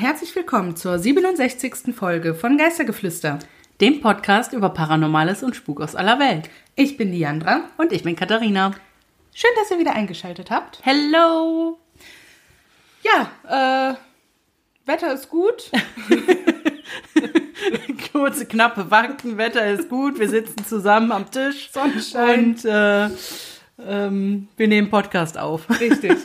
Herzlich willkommen zur 67. Folge von Geistergeflüster. dem Podcast über Paranormales und Spuk aus aller Welt. Ich bin Diandra. Und ich bin Katharina. Schön, dass ihr wieder eingeschaltet habt. Hello! Ja, äh, Wetter ist gut. Kurze, knappe Fakten, Wetter ist gut, wir sitzen zusammen am Tisch. Sonnenschein. Und äh, ähm, wir nehmen Podcast auf. Richtig.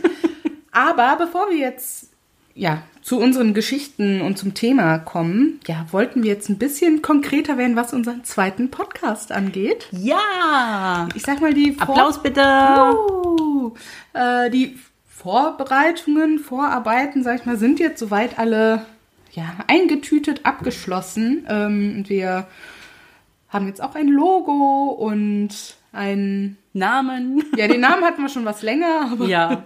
Aber bevor wir jetzt ja, zu unseren Geschichten und zum Thema kommen, ja, wollten wir jetzt ein bisschen konkreter werden, was unseren zweiten Podcast angeht. Ja! Ich sag mal, die Vor- Applaus bitte! Äh, die Vorbereitungen, Vorarbeiten, sag ich mal, sind jetzt soweit alle ja, eingetütet, abgeschlossen. Ähm, wir haben jetzt auch ein Logo und ein. Namen. Ja, den Namen hatten wir schon was länger, aber Ja.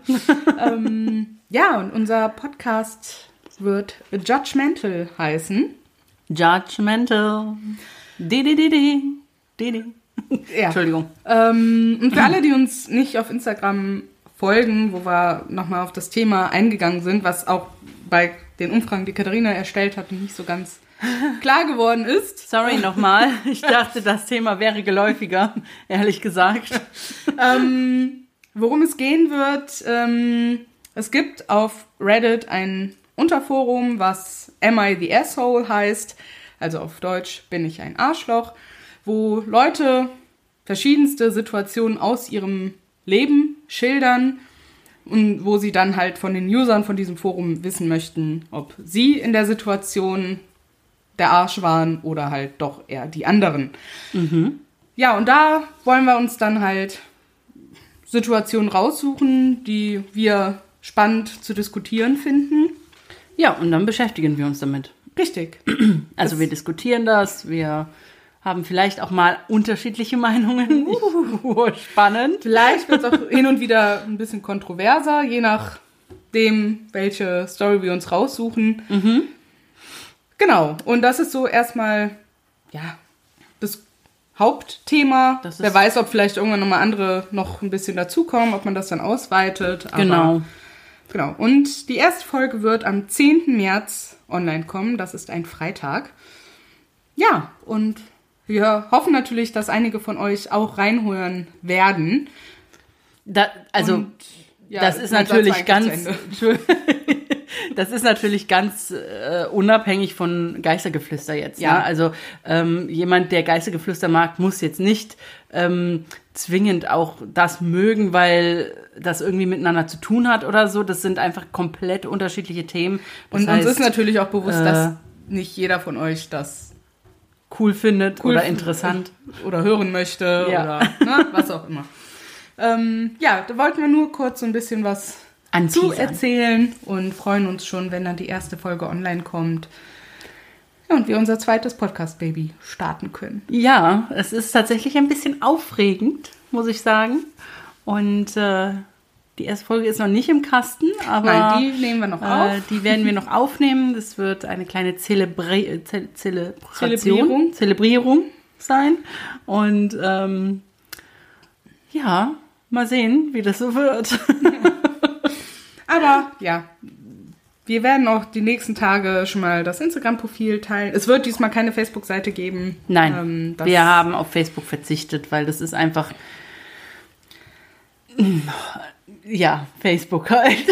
ähm, ja, und unser Podcast wird Judgmental heißen. Judgmental. Di, di, di, di. Di, di. Ja. Entschuldigung. Ähm, und für alle, die uns nicht auf Instagram folgen, wo wir nochmal auf das Thema eingegangen sind, was auch bei den Umfragen, die Katharina erstellt hat, nicht so ganz klar geworden ist. Sorry nochmal. Ich dachte, das Thema wäre geläufiger, ehrlich gesagt. Ähm, worum es gehen wird, ähm, es gibt auf Reddit ein Unterforum, was Am I the Asshole heißt, also auf Deutsch bin ich ein Arschloch, wo Leute verschiedenste Situationen aus ihrem Leben schildern und wo sie dann halt von den Usern von diesem Forum wissen möchten, ob sie in der Situation der Arsch waren oder halt doch eher die anderen. Ja, und da wollen wir uns dann halt Situationen raussuchen, die wir spannend zu diskutieren finden. Ja, und dann beschäftigen wir uns damit. Richtig. Also wir diskutieren das, wir haben vielleicht auch mal unterschiedliche Meinungen. Uh, spannend. Vielleicht wird es auch hin und wieder ein bisschen kontroverser, je nachdem, welche Story wir uns raussuchen. Genau. Und das ist so erstmal, ja, das Hauptthema. Das Wer weiß, ob vielleicht irgendwann nochmal andere noch ein bisschen dazukommen, ob man das dann ausweitet. Genau. Genau. Und die erste Folge wird am 10. März online kommen. Das ist ein Freitag. Ja, und wir hoffen natürlich, dass einige von euch auch reinhören werden. Da, also Und, ja, das ist natürlich ganz. das ist natürlich ganz äh, unabhängig von Geistergeflüster jetzt. Ja, Ja. also ähm, jemand, der Geistergeflüster mag, muss jetzt nicht ähm, zwingend auch das mögen, weil das irgendwie miteinander zu tun hat oder so. Das sind einfach komplett unterschiedliche Themen. Das Und heißt, uns ist natürlich auch bewusst, äh, dass nicht jeder von euch das cool findet cool oder interessant. oder hören möchte Ja. oder ne, was auch immer. Ähm, ja, da wollten wir nur kurz so ein bisschen was zu erzählen und freuen uns schon, wenn dann die erste Folge online kommt. Ja, und wir unser zweites Podcast-Baby starten können. Ja, es ist tatsächlich ein bisschen aufregend, muss ich sagen. Und äh, die erste Folge ist noch nicht im Kasten, aber Nein, die nehmen wir noch äh, auf. die werden wir noch aufnehmen. Das wird eine kleine Zelebri äh, Ze Zelebrierung. Zelebrierung sein. Und ähm, ja, mal sehen, wie das so wird. Aber ja, wir werden auch die nächsten Tage schon mal das Instagram-Profil teilen. Es wird diesmal keine Facebook-Seite geben. Nein, Ähm, wir haben auf Facebook verzichtet, weil das ist einfach ja Facebook halt.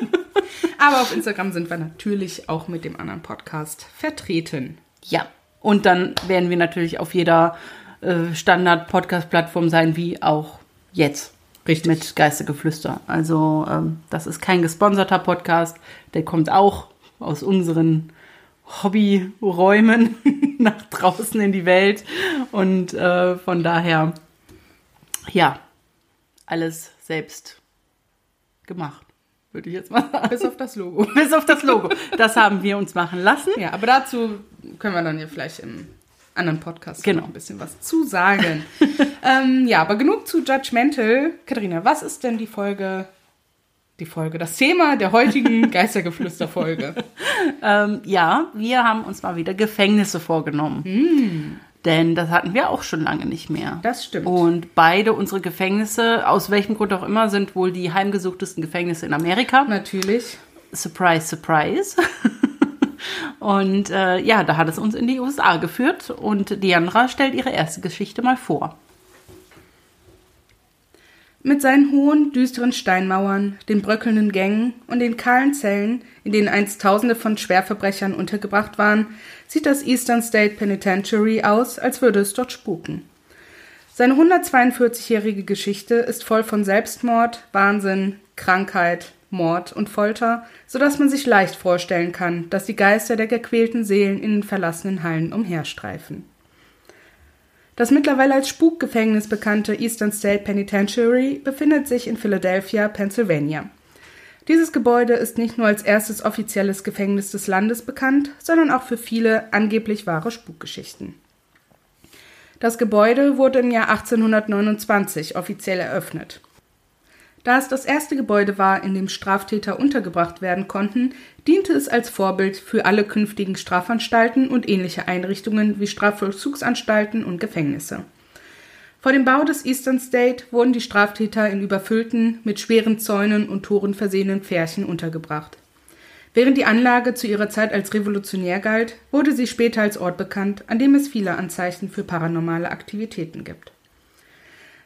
Aber auf Instagram sind wir natürlich auch mit dem anderen Podcast vertreten. Ja, und dann werden wir natürlich auf jeder äh, Standard-Podcast-Plattform sein, wie auch jetzt. Richtig. Mit Geistegeflüster. Also, ähm, das ist kein gesponserter Podcast. Der kommt auch aus unseren Hobbyräumen nach draußen in die Welt. Und äh, von daher, ja, alles selbst gemacht, würde ich jetzt mal sagen. Bis auf das Logo. Bis auf das Logo. Das haben wir uns machen lassen. Ja, aber dazu können wir dann ja vielleicht im anderen Podcast Genau. noch ein bisschen was zu sagen. ähm, ja, aber genug zu Judgmental. Katharina, was ist denn die Folge, die Folge, das Thema der heutigen Geistergeflüster-Folge? Ähm, ja, wir haben uns mal wieder Gefängnisse vorgenommen. Denn das hatten wir auch schon lange nicht mehr. Das stimmt. Und beide unsere Gefängnisse, aus welchem Grund auch immer, sind wohl die heimgesuchtesten Gefängnisse in Amerika. Natürlich. Surprise, surprise. und äh, ja, da hat es uns in die USA geführt und Diandra stellt ihre erste Geschichte mal vor. Mit seinen hohen, düsteren Steinmauern, den bröckelnden Gängen und den kahlen Zellen, in denen einst Tausende von Schwerverbrechern untergebracht waren, sieht das Eastern State Penitentiary aus, als würde es dort spuken. Seine 142-jährige Geschichte ist voll von Selbstmord, Wahnsinn, Krankheit, Mord und Folter, so dass man sich leicht vorstellen kann, dass die Geister der gequälten Seelen in den verlassenen Hallen umherstreifen. Das mittlerweile als Spukgefängnis bekannte Eastern State Penitentiary befindet sich in Philadelphia, Pennsylvania. Dieses Gebäude ist nicht nur als erstes offizielles Gefängnis des Landes bekannt, sondern auch für viele angeblich wahre Spukgeschichten. Das Gebäude wurde im Jahr 1829 offiziell eröffnet. Da es das erste Gebäude war, in dem Straftäter untergebracht werden konnten, diente es als Vorbild für alle künftigen Strafanstalten und ähnliche Einrichtungen wie Strafvollzugsanstalten und Gefängnisse. Vor dem Bau des Eastern State wurden die Straftäter in überfüllten, mit schweren Zäunen und Toren versehenen Pferchen untergebracht. Während die Anlage zu ihrer Zeit als revolutionär galt, wurde sie später als Ort bekannt, an dem es viele Anzeichen für paranormale Aktivitäten gibt.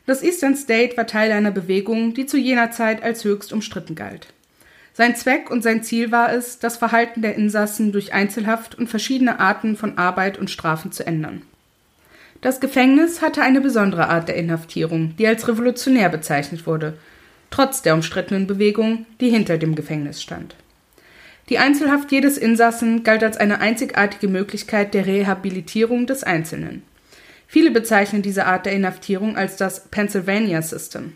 Das Eastern State war Teil einer Bewegung, die zu jener Zeit als höchst umstritten galt. Sein Zweck und sein Ziel war es, das Verhalten der Insassen durch Einzelhaft und verschiedene Arten von Arbeit und Strafen zu ändern. Das Gefängnis hatte eine besondere Art der Inhaftierung, die als revolutionär bezeichnet wurde, trotz der umstrittenen Bewegung, die hinter dem Gefängnis stand. Die Einzelhaft jedes Insassen galt als eine einzigartige Möglichkeit der Rehabilitierung des Einzelnen. Viele bezeichnen diese Art der Inhaftierung als das Pennsylvania System.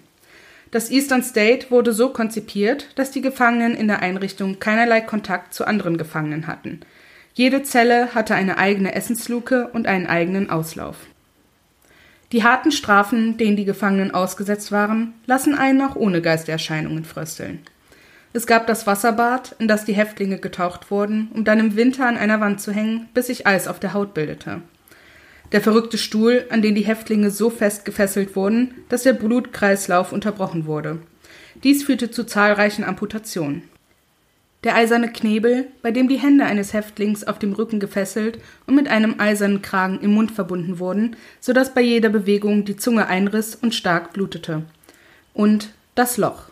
Das Eastern State wurde so konzipiert, dass die Gefangenen in der Einrichtung keinerlei Kontakt zu anderen Gefangenen hatten. Jede Zelle hatte eine eigene Essensluke und einen eigenen Auslauf. Die harten Strafen, denen die Gefangenen ausgesetzt waren, lassen einen auch ohne Geistererscheinungen frösteln. Es gab das Wasserbad, in das die Häftlinge getaucht wurden, um dann im Winter an einer Wand zu hängen, bis sich Eis auf der Haut bildete der verrückte Stuhl, an den die Häftlinge so fest gefesselt wurden, dass der Blutkreislauf unterbrochen wurde. Dies führte zu zahlreichen Amputationen. Der eiserne Knebel, bei dem die Hände eines Häftlings auf dem Rücken gefesselt und mit einem eisernen Kragen im Mund verbunden wurden, so dass bei jeder Bewegung die Zunge einriss und stark blutete. Und das Loch.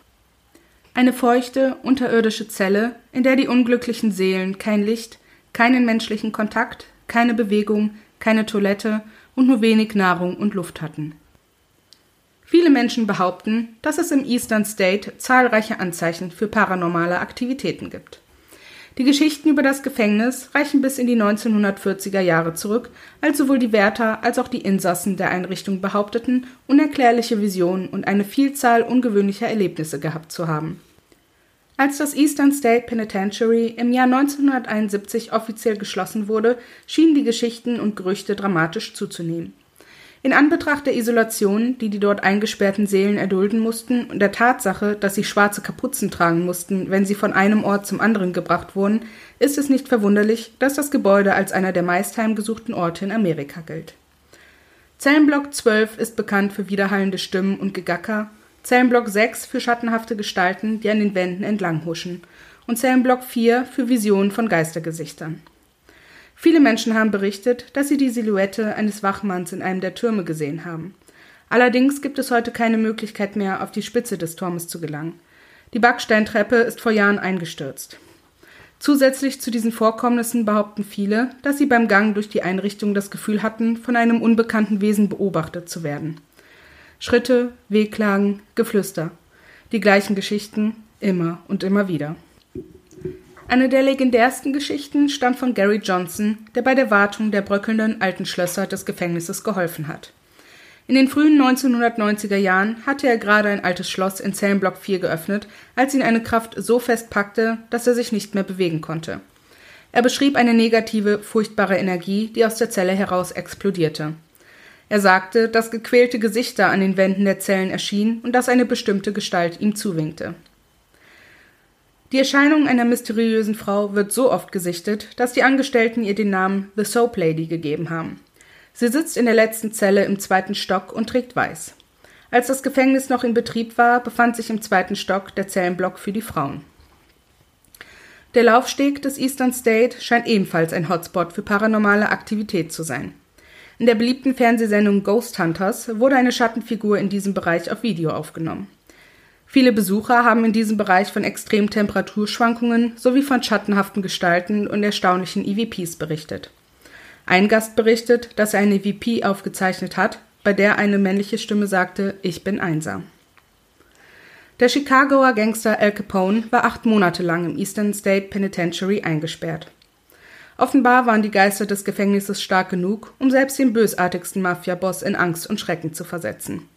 Eine feuchte, unterirdische Zelle, in der die unglücklichen Seelen kein Licht, keinen menschlichen Kontakt, keine Bewegung, keine Toilette und nur wenig Nahrung und Luft hatten. Viele Menschen behaupten, dass es im Eastern State zahlreiche Anzeichen für paranormale Aktivitäten gibt. Die Geschichten über das Gefängnis reichen bis in die 1940er Jahre zurück, als sowohl die Wärter als auch die Insassen der Einrichtung behaupteten, unerklärliche Visionen und eine Vielzahl ungewöhnlicher Erlebnisse gehabt zu haben. Als das Eastern State Penitentiary im Jahr 1971 offiziell geschlossen wurde, schienen die Geschichten und Gerüchte dramatisch zuzunehmen. In Anbetracht der Isolation, die die dort eingesperrten Seelen erdulden mussten, und der Tatsache, dass sie schwarze Kapuzen tragen mussten, wenn sie von einem Ort zum anderen gebracht wurden, ist es nicht verwunderlich, dass das Gebäude als einer der meist heimgesuchten Orte in Amerika gilt. Zellenblock 12 ist bekannt für widerhallende Stimmen und Gegacker, Zellenblock 6 für schattenhafte Gestalten, die an den Wänden entlang huschen, und Zellenblock 4 für Visionen von Geistergesichtern. Viele Menschen haben berichtet, dass sie die Silhouette eines Wachmanns in einem der Türme gesehen haben. Allerdings gibt es heute keine Möglichkeit mehr, auf die Spitze des Turmes zu gelangen. Die Backsteintreppe ist vor Jahren eingestürzt. Zusätzlich zu diesen Vorkommnissen behaupten viele, dass sie beim Gang durch die Einrichtung das Gefühl hatten, von einem unbekannten Wesen beobachtet zu werden. Schritte, Wehklagen, Geflüster. Die gleichen Geschichten immer und immer wieder. Eine der legendärsten Geschichten stammt von Gary Johnson, der bei der Wartung der bröckelnden alten Schlösser des Gefängnisses geholfen hat. In den frühen 1990er Jahren hatte er gerade ein altes Schloss in Zellenblock 4 geöffnet, als ihn eine Kraft so fest packte, dass er sich nicht mehr bewegen konnte. Er beschrieb eine negative, furchtbare Energie, die aus der Zelle heraus explodierte. Er sagte, dass gequälte Gesichter an den Wänden der Zellen erschienen und dass eine bestimmte Gestalt ihm zuwinkte. Die Erscheinung einer mysteriösen Frau wird so oft gesichtet, dass die Angestellten ihr den Namen The Soap Lady gegeben haben. Sie sitzt in der letzten Zelle im zweiten Stock und trägt weiß. Als das Gefängnis noch in Betrieb war, befand sich im zweiten Stock der Zellenblock für die Frauen. Der Laufsteg des Eastern State scheint ebenfalls ein Hotspot für paranormale Aktivität zu sein. In der beliebten Fernsehsendung Ghost Hunters wurde eine Schattenfigur in diesem Bereich auf Video aufgenommen. Viele Besucher haben in diesem Bereich von extremen Temperaturschwankungen sowie von schattenhaften Gestalten und erstaunlichen EVPs berichtet. Ein Gast berichtet, dass er eine EVP aufgezeichnet hat, bei der eine männliche Stimme sagte, ich bin einsam. Der Chicagoer Gangster Al Capone war acht Monate lang im Eastern State Penitentiary eingesperrt. Offenbar waren die Geister des Gefängnisses stark genug, um selbst den bösartigsten Mafia-Boss in Angst und Schrecken zu versetzen.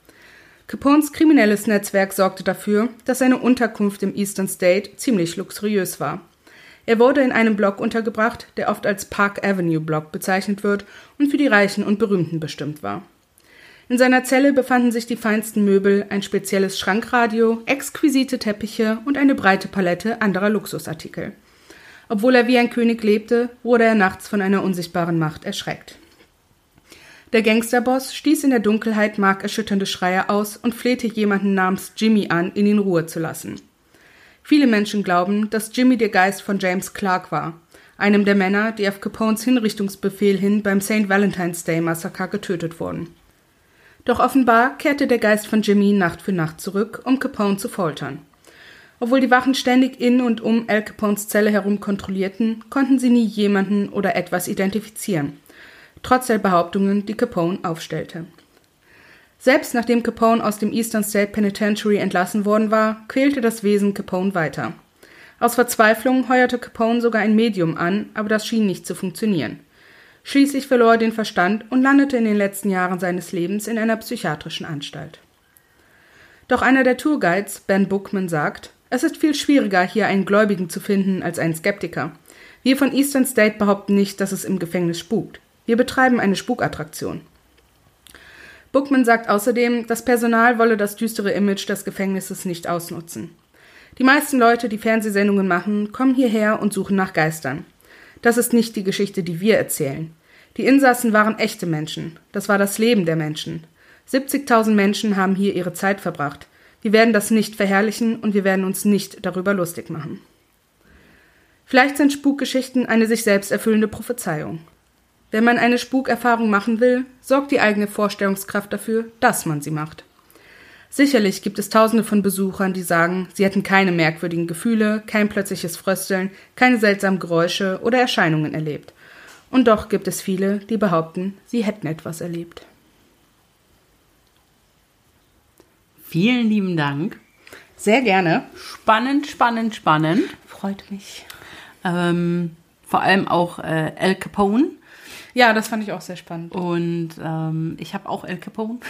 Capones kriminelles Netzwerk sorgte dafür, dass seine Unterkunft im Eastern State ziemlich luxuriös war. Er wurde in einem Block untergebracht, der oft als Park Avenue Block bezeichnet wird und für die Reichen und Berühmten bestimmt war. In seiner Zelle befanden sich die feinsten Möbel, ein spezielles Schrankradio, exquisite Teppiche und eine breite Palette anderer Luxusartikel. Obwohl er wie ein König lebte, wurde er nachts von einer unsichtbaren Macht erschreckt. Der Gangsterboss stieß in der Dunkelheit markerschütternde Schreie aus und flehte jemanden namens Jimmy an, ihn in Ruhe zu lassen. Viele Menschen glauben, dass Jimmy der Geist von James Clark war, einem der Männer, die auf Capones Hinrichtungsbefehl hin beim St. Valentine's Day Massaker getötet wurden. Doch offenbar kehrte der Geist von Jimmy Nacht für Nacht zurück, um Capone zu foltern. Obwohl die Wachen ständig in und um Al Capones Zelle herum kontrollierten, konnten sie nie jemanden oder etwas identifizieren, trotz der Behauptungen, die Capone aufstellte. Selbst nachdem Capone aus dem Eastern State Penitentiary entlassen worden war, quälte das Wesen Capone weiter. Aus Verzweiflung heuerte Capone sogar ein Medium an, aber das schien nicht zu funktionieren. Schließlich verlor er den Verstand und landete in den letzten Jahren seines Lebens in einer psychiatrischen Anstalt. Doch einer der Tourguides, Ben Bookman, sagt, es ist viel schwieriger, hier einen Gläubigen zu finden als einen Skeptiker. Wir von Eastern State behaupten nicht, dass es im Gefängnis spukt. Wir betreiben eine Spukattraktion. Bookman sagt außerdem, das Personal wolle das düstere Image des Gefängnisses nicht ausnutzen. Die meisten Leute, die Fernsehsendungen machen, kommen hierher und suchen nach Geistern. Das ist nicht die Geschichte, die wir erzählen. Die Insassen waren echte Menschen. Das war das Leben der Menschen. 70.000 Menschen haben hier ihre Zeit verbracht. Wir werden das nicht verherrlichen und wir werden uns nicht darüber lustig machen. Vielleicht sind Spukgeschichten eine sich selbst erfüllende Prophezeiung. Wenn man eine Spukerfahrung machen will, sorgt die eigene Vorstellungskraft dafür, dass man sie macht. Sicherlich gibt es tausende von Besuchern, die sagen, sie hätten keine merkwürdigen Gefühle, kein plötzliches Frösteln, keine seltsamen Geräusche oder Erscheinungen erlebt. Und doch gibt es viele, die behaupten, sie hätten etwas erlebt. Vielen lieben Dank. Sehr gerne. Spannend, spannend, spannend. Freut mich. Ähm, vor allem auch äh, Al Capone. Ja, das fand ich auch sehr spannend. Und ähm, ich habe auch El Capone.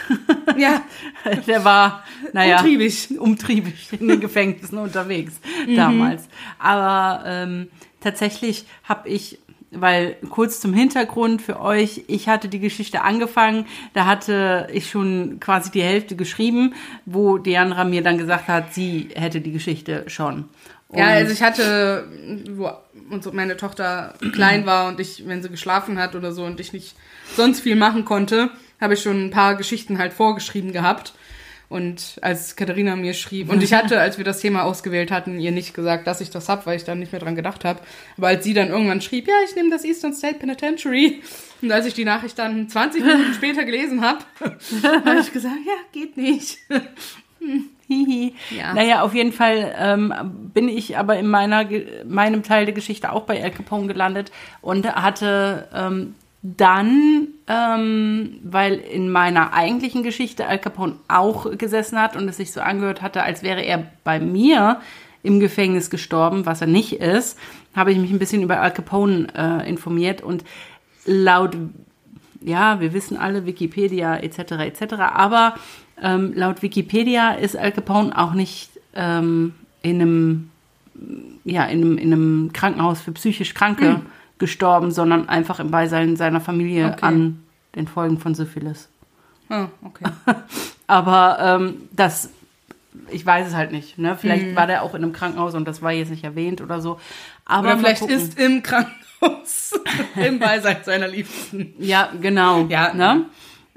Ja. Der war, naja, Umtriebig. umtriebig in den Gefängnissen unterwegs damals. Aber ähm, tatsächlich habe ich, weil kurz zum Hintergrund für euch, ich hatte die Geschichte angefangen, da hatte ich schon quasi die Hälfte geschrieben, wo Deandra mir dann gesagt hat, sie hätte die Geschichte schon. Ja, Und- also ich hatte, wo unsere, meine Tochter klein war und ich, wenn sie geschlafen hat oder so und ich nicht sonst viel machen konnte, habe ich schon ein paar Geschichten halt vorgeschrieben gehabt. Und als Katharina mir schrieb, und ich hatte, als wir das Thema ausgewählt hatten, ihr nicht gesagt, dass ich das hab, weil ich dann nicht mehr dran gedacht habe. Aber als sie dann irgendwann schrieb, ja, ich nehme das Eastern State Penitentiary, und als ich die Nachricht dann 20 Minuten später gelesen habe, habe ich gesagt, ja, geht nicht. Hihi. Ja. Naja, auf jeden Fall ähm, bin ich aber in meiner, meinem Teil der Geschichte auch bei Al Capone gelandet und hatte ähm, dann, ähm, weil in meiner eigentlichen Geschichte Al Capone auch gesessen hat und es sich so angehört hatte, als wäre er bei mir im Gefängnis gestorben, was er nicht ist, habe ich mich ein bisschen über Al Capone äh, informiert und laut ja, wir wissen alle Wikipedia etc. etc. Aber ähm, laut Wikipedia ist Al Capone auch nicht ähm, in einem ja in einem, in einem Krankenhaus für psychisch Kranke gestorben, sondern einfach im Beisein seiner Familie Okay. an den Folgen von Syphilis. Ah, okay. Aber ähm, das ich weiß es halt nicht. Ne? Vielleicht war der auch in einem Krankenhaus und das war jetzt nicht erwähnt oder so. Aber Oder vielleicht ist im Krankenhaus im Beisein seiner Liebsten. Ja, genau. Ja. Ne?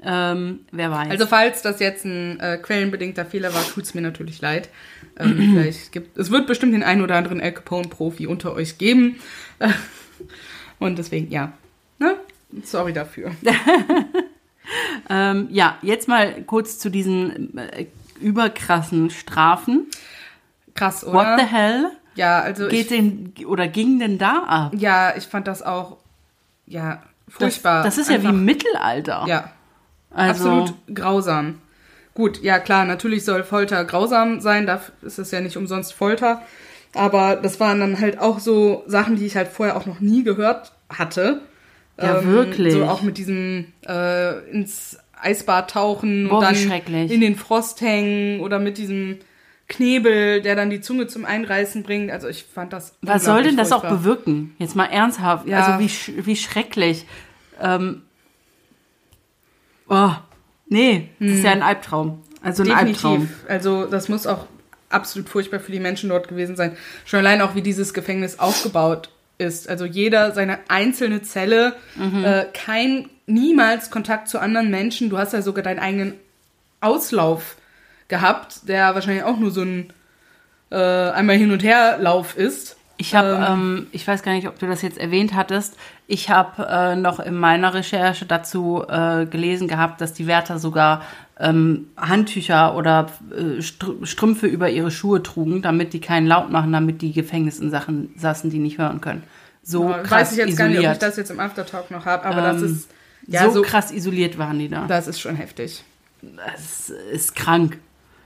Ähm, wer weiß. Also falls das jetzt ein äh, quellenbedingter Fehler war, tut's mir natürlich leid. Ähm, vielleicht gibt es wird bestimmt den einen oder anderen Al Capone-Profi unter euch geben. Und deswegen, ja. Ne? Sorry dafür. ähm, ja, jetzt mal kurz zu diesen äh, überkrassen Strafen. Krass, oder? What the hell? Ja, also Geht ich, denn oder ging denn da ab? ja, ich fand das auch, ja, furchtbar. Das, das ist ja wie Einfach- im Mittelalter. Ja, also, absolut grausam. Gut, ja klar, natürlich soll Folter grausam sein, da ist es ja nicht umsonst Folter. Aber das waren dann halt auch so Sachen, die ich halt vorher auch noch nie gehört hatte. Ja, wirklich. So auch mit diesem äh, ins Eisbad tauchen Boah, und dann in den Frost hängen oder mit diesem Knebel, der dann die Zunge zum Einreißen bringt. Also ich fand das. Was soll denn das auch bewirken? Jetzt mal ernsthaft. Ja. Also wie, sch wie schrecklich. Ähm, oh, nee, das ist ja ein Albtraum. Also ein Albtraum. Hm. Definitiv. Also das muss auch absolut furchtbar für die Menschen dort gewesen sein. Schon allein auch, wie dieses Gefängnis aufgebaut ist. Also jeder seine einzelne Zelle, Mhm. äh, kein, niemals Kontakt zu anderen Menschen. Du hast ja sogar deinen eigenen Auslauf gehabt, der wahrscheinlich auch nur so ein äh, einmal hin und her Lauf ist. Ich habe, ähm, ich weiß gar nicht, ob du das jetzt erwähnt hattest. Ich habe äh, noch in meiner Recherche dazu äh, gelesen gehabt, dass die Wärter sogar ähm, Handtücher oder äh, Str Strümpfe über ihre Schuhe trugen, damit die keinen Laut machen, damit die Gefängnisinsassen saßen, die nicht hören können. So Ja, krass weiß ich jetzt isoliert. gar nicht, ob ich das jetzt im Aftertalk noch habe, aber das Ähm, ist ja so, so, krass isoliert waren die da. das ist schon heftig. Das ist krank.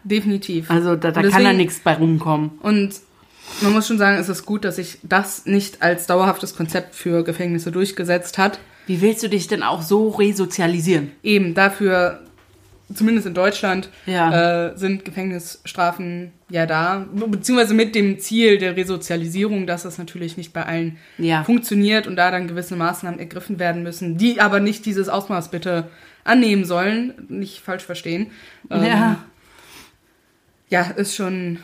Definitiv. Also da, da Und kann da deswegen- nichts bei rumkommen. Und man muss schon sagen, es ist gut, dass sich das nicht als dauerhaftes Konzept für Gefängnisse durchgesetzt hat. Wie willst du dich denn auch so resozialisieren? Eben dafür, zumindest in Deutschland, Ja. äh, sind Gefängnisstrafen ja da. Be- Beziehungsweise mit dem Ziel der Resozialisierung, dass das natürlich nicht bei allen Ja. funktioniert und da dann gewisse Maßnahmen ergriffen werden müssen, die aber nicht dieses Ausmaß bitte annehmen sollen. Nicht falsch verstehen. Ähm, ja. ja, ist schon.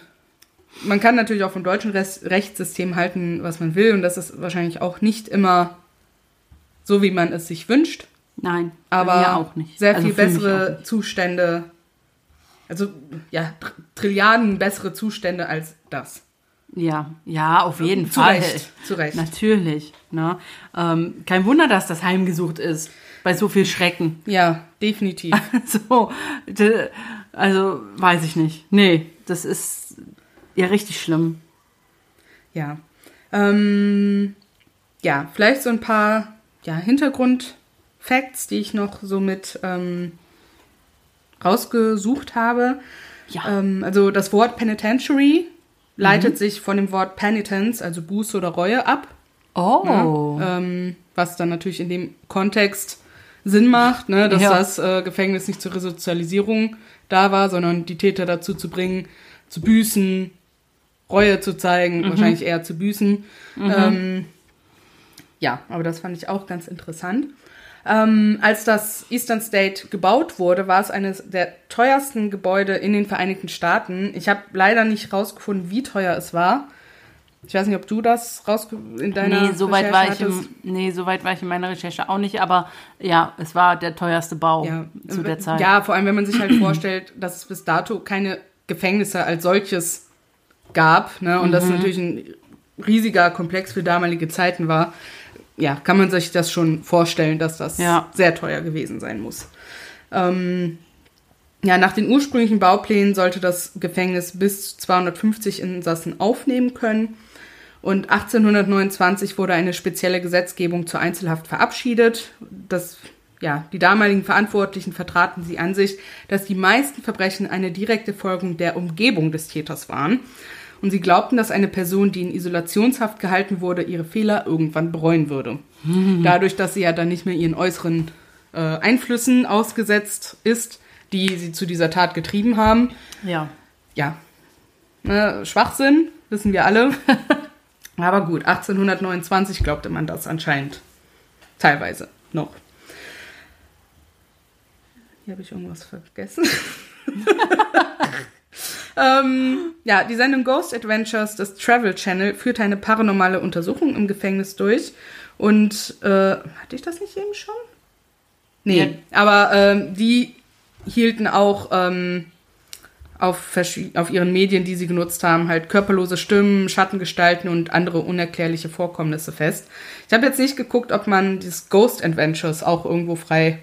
Man kann natürlich auch vom deutschen Rechtssystem halten, was man will, und das ist wahrscheinlich auch nicht immer so, wie man es sich wünscht, Nein, aber auch nicht. sehr Also viel bessere. Zustände, also ja, Tr Trilliarden bessere Zustände als das. Ja, ja, auf jeden Zu Fall. Recht, zu Recht. Natürlich. Ne? Ähm, kein Wunder, dass das heimgesucht ist. Bei so viel Schrecken. Ja, definitiv. so, d- also weiß ich nicht. Nee, das ist ja richtig schlimm. Ja. Ähm, ja, vielleicht so ein paar ja, Hintergrundfacts, die ich noch so mit ähm, rausgesucht habe. Ja. Ähm, also das Wort Penitentiary leitet Mhm. sich von dem Wort Penitence, also Buße oder Reue, ab. Oh. Ähm, was dann natürlich in dem Kontext Sinn macht, ne, dass Ja. das äh, Gefängnis nicht zur Resozialisierung da war, sondern die Täter dazu zu bringen, zu büßen, Reue zu zeigen, Mhm. wahrscheinlich eher zu büßen. Ähm, ja, aber das fand ich auch ganz interessant. Ähm, als das Eastern State gebaut wurde, war es eines der teuersten Gebäude in den Vereinigten Staaten. Ich habe leider nicht rausgefunden, wie teuer es war. Ich weiß nicht, ob du das raus in deiner Nee, so weit war ich im, nee, so weit war ich in meiner Recherche auch nicht, aber ja, es war der teuerste Bau Ja, zu der Zeit. Ja, vor allem, wenn man sich halt vorstellt, dass es bis dato keine Gefängnisse als solches gab, ne, und Mhm. das natürlich ein riesiger Komplex für damalige Zeiten war, ja, kann man sich das schon vorstellen, dass das Ja. sehr teuer gewesen sein muss. Ähm, ja, nach den ursprünglichen Bauplänen sollte das Gefängnis bis zu 250 Insassen aufnehmen können. Und 1829 wurde eine spezielle Gesetzgebung zur Einzelhaft verabschiedet. Das, ja, die damaligen Verantwortlichen vertraten die Ansicht, dass die meisten Verbrechen eine direkte Folgung der Umgebung des Täters waren. Und sie glaubten, dass eine Person, die in Isolationshaft gehalten wurde, ihre Fehler irgendwann bereuen würde. Dadurch, dass sie ja dann nicht mehr ihren äußeren äh, Einflüssen ausgesetzt ist, die sie zu dieser Tat getrieben haben. ja. Ja, ne, Schwachsinn, wissen wir alle. Aber gut, 1829 glaubte man das anscheinend teilweise noch. Hier habe ich irgendwas vergessen. ähm, ja, die Sendung Ghost Adventures des Travel Channel führte eine paranormale Untersuchung im Gefängnis durch. Und äh, hatte ich das nicht eben schon? Nee, aber ähm, die hielten auch ähm, auf, auf ihren Medien, die sie genutzt haben, halt körperlose Stimmen, Schattengestalten und andere unerklärliche Vorkommnisse fest. Ich habe jetzt nicht geguckt, ob man dieses Ghost Adventures auch irgendwo frei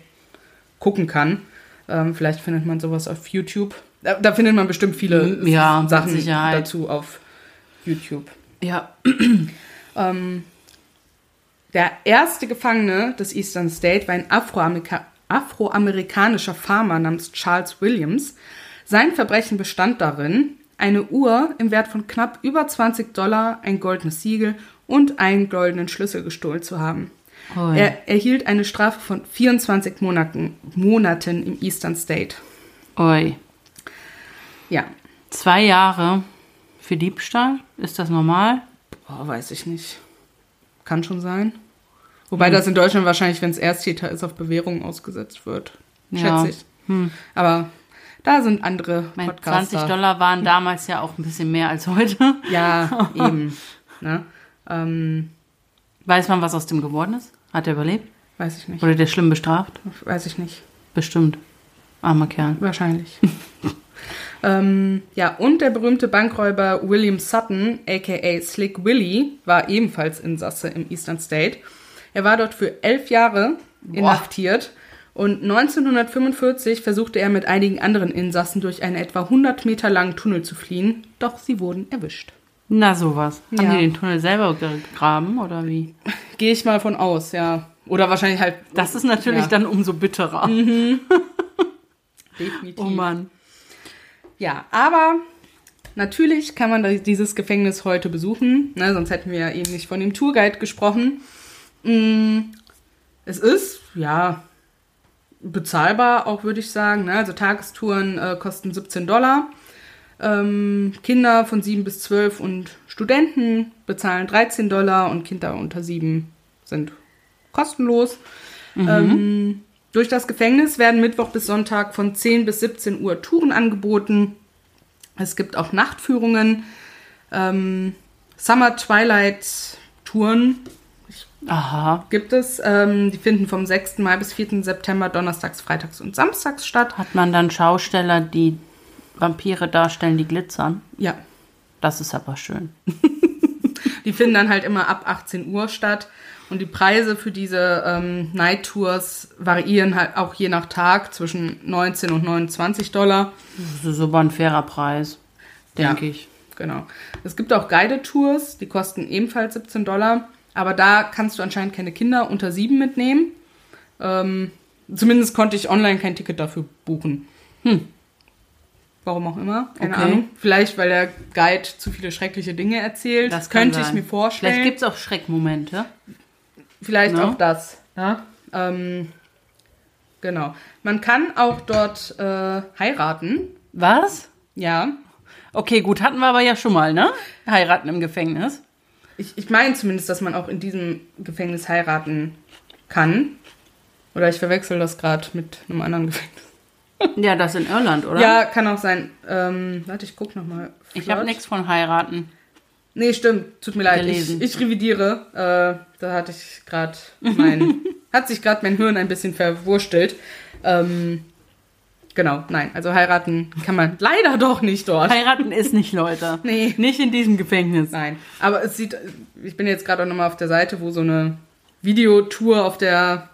gucken kann. Ähm, vielleicht findet man sowas auf YouTube. Da, da findet man bestimmt viele Mm, ja, Sachen dazu auf YouTube. Ja. Ähm, der erste Gefangene des Eastern State war ein Afroamerika afroamerikanischer Farmer namens Charles Williams. Sein Verbrechen bestand darin, eine Uhr im Wert von knapp über 20 Dollar, ein goldenes Siegel und einen goldenen Schlüssel gestohlen zu haben. Ui. Er erhielt eine Strafe von 24 Monaten, Monaten im Eastern State. Ui. Ja, Zwei Jahre für Diebstahl? Ist das normal? Boah, weiß ich nicht. Kann schon sein. Wobei das in Deutschland wahrscheinlich, wenn es Ersttäter ist, auf Bewährung ausgesetzt wird. Ja. Schätze ich. Aber da sind andere Mein Podcaster. 20 Dollar waren damals ja auch ein bisschen mehr als heute. Ja, eben. Ne? Ähm, Weiß man, was aus dem geworden ist? Hat er überlebt? weiß ich nicht. Wurde der schlimm bestraft? Weiß ich nicht. Bestimmt. Armer Kerl. Wahrscheinlich. ähm, ja, und der berühmte Bankräuber William Sutton, aka Slick Willy, war ebenfalls Insasse im Eastern State. Er war dort für elf Jahre inhaftiert und 1945 versuchte er mit einigen anderen Insassen durch einen etwa 100 Meter langen Tunnel zu fliehen, doch sie wurden erwischt. Na sowas. Haben Ja. die den Tunnel selber gegraben oder wie? Gehe ich mal von aus, ja. Oder wahrscheinlich halt. Das ist natürlich ja, dann umso bitterer. definitiv. Oh Mann. Ja, aber natürlich kann man dieses Gefängnis heute besuchen, ne, sonst hätten wir ja eben nicht von dem Tourguide gesprochen. Mm, Es ist, ja, bezahlbar auch, würde ich sagen. Ne? Also Tagestouren äh, kosten 17 Dollar. Ähm, Kinder von 7 bis 12 und Studenten bezahlen 13 Dollar und Kinder unter 7 sind kostenlos. Ähm, durch das Gefängnis werden Mittwoch bis Sonntag von 10 bis 17 Uhr Touren angeboten. Es gibt auch Nachtführungen, ähm, Summer Twilight Touren Aha. gibt es. Ähm, die finden vom 6. Mai bis 4. September donnerstags, freitags und samstags statt. Hat man dann Schausteller, die Vampire darstellen, die glitzern? Ja, Das ist aber schön. die finden dann halt immer ab 18 Uhr statt. Und die Preise für diese ähm, Night Tours variieren halt auch je nach Tag zwischen 19 und 29 Dollar. Das ist aber ein fairer Preis, denke Ja. ich. Genau. Es gibt auch Guided Tours, die kosten ebenfalls 17 Dollar. Aber da kannst du anscheinend keine Kinder unter sieben mitnehmen. Ähm, zumindest konnte ich online kein Ticket dafür buchen. Hm. Warum auch immer, keine Okay. Ahnung. Vielleicht, weil der Guide zu viele schreckliche Dinge erzählt. Das könnte ich sein. mir vorstellen. Vielleicht gibt es auch Schreckmomente. Vielleicht Ne? auch das. Ja? Ähm, genau. Man kann auch dort äh, heiraten. Was? Ja. Okay, gut, hatten wir aber ja schon mal, ne? Heiraten im Gefängnis. Ich, ich meine zumindest, dass man auch in diesem Gefängnis heiraten kann. Oder ich verwechsel das gerade mit einem anderen Gefängnis. Ja, das in Irland, oder? Ja, kann auch sein. Ähm, warte, ich guck nochmal. Ich habe nichts von heiraten. Nee, stimmt. Tut mir leid. Ich, ich revidiere. Äh, da hatte ich gerade mein. hat sich gerade mein Hirn ein bisschen verwurstelt. Ähm, genau, nein. Also heiraten kann man leider doch nicht dort. Heiraten ist nicht, Leute. Nee. Nicht in diesem Gefängnis. Nein, aber es sieht, ich bin jetzt gerade auch nochmal auf der Seite, wo so eine Videotour auf der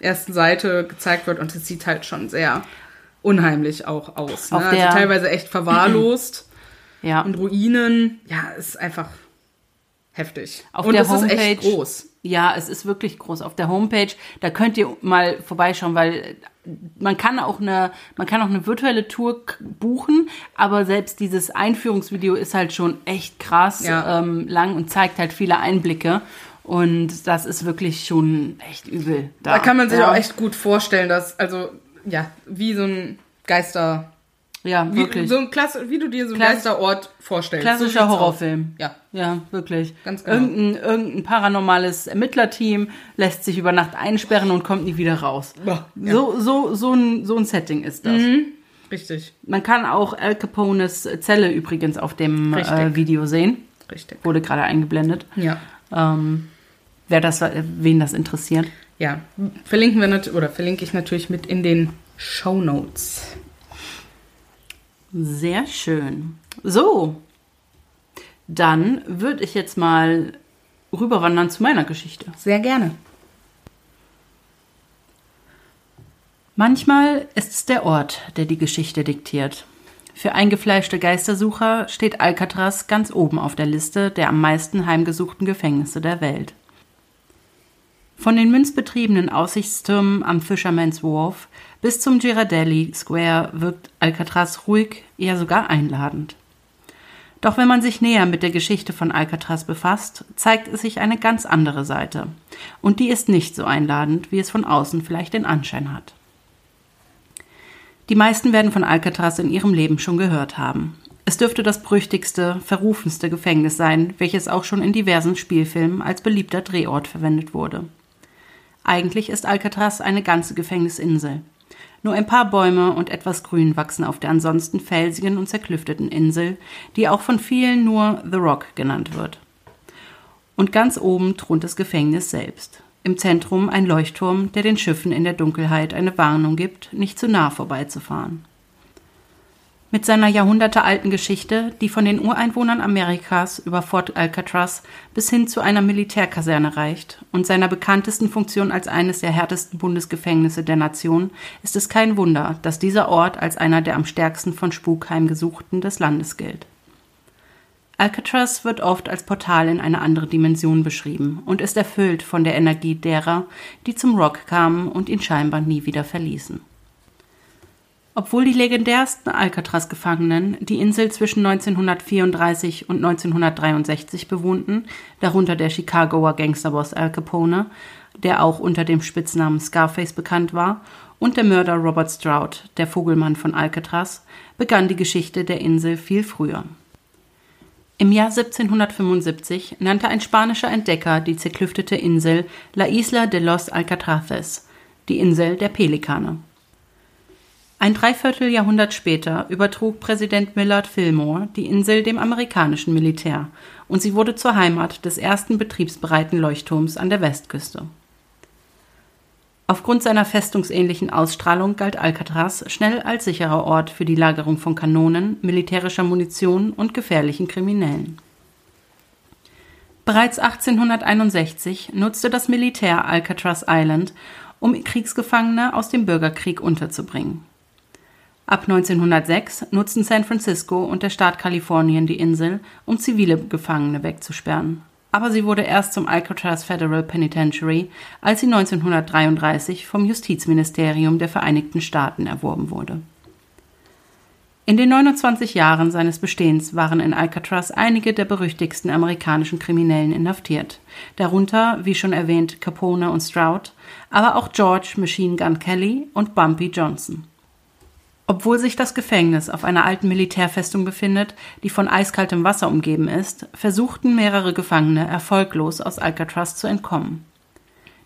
ersten Seite gezeigt wird und es sieht halt schon sehr unheimlich auch aus. Ne? Also teilweise echt verwahrlost Ja. und Ruinen. Ja, ist einfach heftig. Auf und der es ist echt Homepage- groß. Ja, es ist wirklich groß. Auf der Homepage, da könnt ihr mal vorbeischauen, weil man kann auch eine, man kann auch eine virtuelle Tour buchen, aber selbst dieses Einführungsvideo ist halt schon echt krass Ja. ähm, lang und zeigt halt viele Einblicke. Und das ist wirklich schon echt übel. Da kann man sich ja. auch echt gut vorstellen, dass, also, ja, wie so ein Geister, Ja, wie, wirklich. so ein Klasse, wie du dir so einen Klass- Geisterort vorstellst. So Klassischer aus. Horrorfilm. Ja. Ja, wirklich. Ganz genau. Irgendein, irgendein paranormales Ermittlerteam lässt sich über Nacht einsperren und kommt nie wieder raus. Ja. So, so, so, ein, so ein Setting ist das. Richtig, Man kann auch Al Capones Zelle übrigens auf dem äh, Video sehen. richtig. Wurde gerade eingeblendet. Ja. Ähm, wer das, wen das interessiert. Ja, verlinken wir nat oder verlinke ich natürlich mit in den Show Notes. Sehr schön. So, dann würde ich jetzt mal rüberwandern zu meiner Geschichte. Sehr gerne. Manchmal ist es der Ort, der die Geschichte diktiert. Für eingefleischte Geistersucher steht Alcatraz ganz oben auf der Liste der am meisten heimgesuchten Gefängnisse der Welt. Von den münzbetriebenen Aussichtstürmen am Fisherman's Wharf bis zum Girardelli Square wirkt Alcatraz ruhig, eher sogar einladend. Doch wenn man sich näher mit der Geschichte von Alcatraz befasst, zeigt es sich eine ganz andere Seite. Und die ist nicht so einladend, wie es von außen vielleicht den Anschein hat. Die meisten werden von Alcatraz in ihrem Leben schon gehört haben. Es dürfte das berüchtigste, verrufenste Gefängnis sein, welches auch schon in diversen Spielfilmen als beliebter Drehort verwendet wurde. Eigentlich ist Alcatraz eine ganze Gefängnisinsel. Nur ein paar Bäume und etwas Grün wachsen auf der ansonsten felsigen und zerklüfteten Insel, die auch von vielen nur The Rock genannt wird. Und ganz oben thront das Gefängnis selbst. Im Zentrum ein Leuchtturm, der den Schiffen in der Dunkelheit eine Warnung gibt, nicht zu nah vorbeizufahren. Mit seiner jahrhundertealten Geschichte, die von den Ureinwohnern Amerikas über Fort Alcatraz bis hin zu einer Militärkaserne reicht und seiner bekanntesten Funktion als eines der härtesten Bundesgefängnisse der Nation, ist es kein Wunder, dass dieser Ort als einer der am stärksten von Spuk heimgesuchten des Landes gilt. Alcatraz wird oft als Portal in eine andere Dimension beschrieben und ist erfüllt von der Energie derer, die zum Rock kamen und ihn scheinbar nie wieder verließen. Obwohl die legendärsten Alcatraz-Gefangenen die Insel zwischen 1934 und 1963 bewohnten, darunter der Chicagoer Gangsterboss Al Capone, der auch unter dem Spitznamen Scarface bekannt war, und der Mörder Robert Stroud, der Vogelmann von Alcatraz, begann die Geschichte der Insel viel früher. Im Jahr 1775 nannte ein spanischer Entdecker die zerklüftete Insel La Isla de los Alcatraces, die Insel der Pelikane. Ein Dreivierteljahrhundert später übertrug Präsident Millard Fillmore die Insel dem amerikanischen Militär und sie wurde zur Heimat des ersten betriebsbereiten Leuchtturms an der Westküste. Aufgrund seiner festungsähnlichen Ausstrahlung galt Alcatraz schnell als sicherer Ort für die Lagerung von Kanonen, militärischer Munition und gefährlichen Kriminellen. Bereits 1861 nutzte das Militär Alcatraz Island, um Kriegsgefangene aus dem Bürgerkrieg unterzubringen. Ab 1906 nutzten San Francisco und der Staat Kalifornien die Insel, um zivile Gefangene wegzusperren. Aber sie wurde erst zum Alcatraz Federal Penitentiary, als sie 1933 vom Justizministerium der Vereinigten Staaten erworben wurde. In den 29 Jahren seines Bestehens waren in Alcatraz einige der berüchtigsten amerikanischen Kriminellen inhaftiert, darunter, wie schon erwähnt, Capone und Stroud, aber auch George Machine Gun Kelly und Bumpy Johnson. Obwohl sich das Gefängnis auf einer alten Militärfestung befindet, die von eiskaltem Wasser umgeben ist, versuchten mehrere Gefangene erfolglos aus Alcatraz zu entkommen.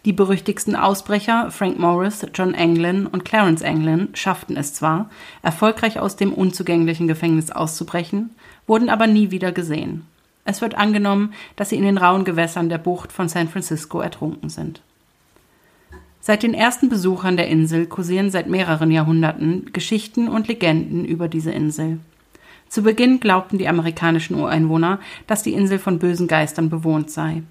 Die berüchtigsten Ausbrecher Frank Morris, John Anglin und Clarence Anglin schafften es zwar, erfolgreich aus dem unzugänglichen Gefängnis auszubrechen, wurden aber nie wieder gesehen. Es wird angenommen, dass sie in den rauen Gewässern der Bucht von San Francisco ertrunken sind. Seit den ersten Besuchern der Insel kursieren seit mehreren Jahrhunderten Geschichten und Legenden über diese Insel. Zu Beginn glaubten die amerikanischen Ureinwohner, dass die Insel von bösen Geistern bewohnt sei.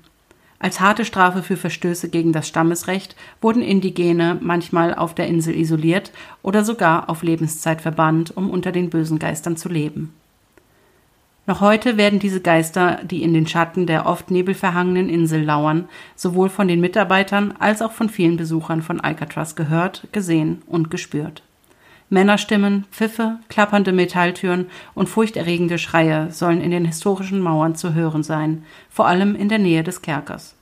Als harte Strafe für Verstöße gegen das Stammesrecht wurden Indigene manchmal auf der Insel isoliert oder sogar auf Lebenszeit verbannt, um unter den bösen Geistern zu leben. Noch heute werden diese Geister, die in den Schatten der oft nebelverhangenen Insel lauern, sowohl von den Mitarbeitern als auch von vielen Besuchern von Alcatraz gehört, gesehen und gespürt. Männerstimmen, Pfiffe, klappernde Metalltüren und furchterregende Schreie sollen in den historischen Mauern zu hören sein, vor allem in der Nähe des Kerkers.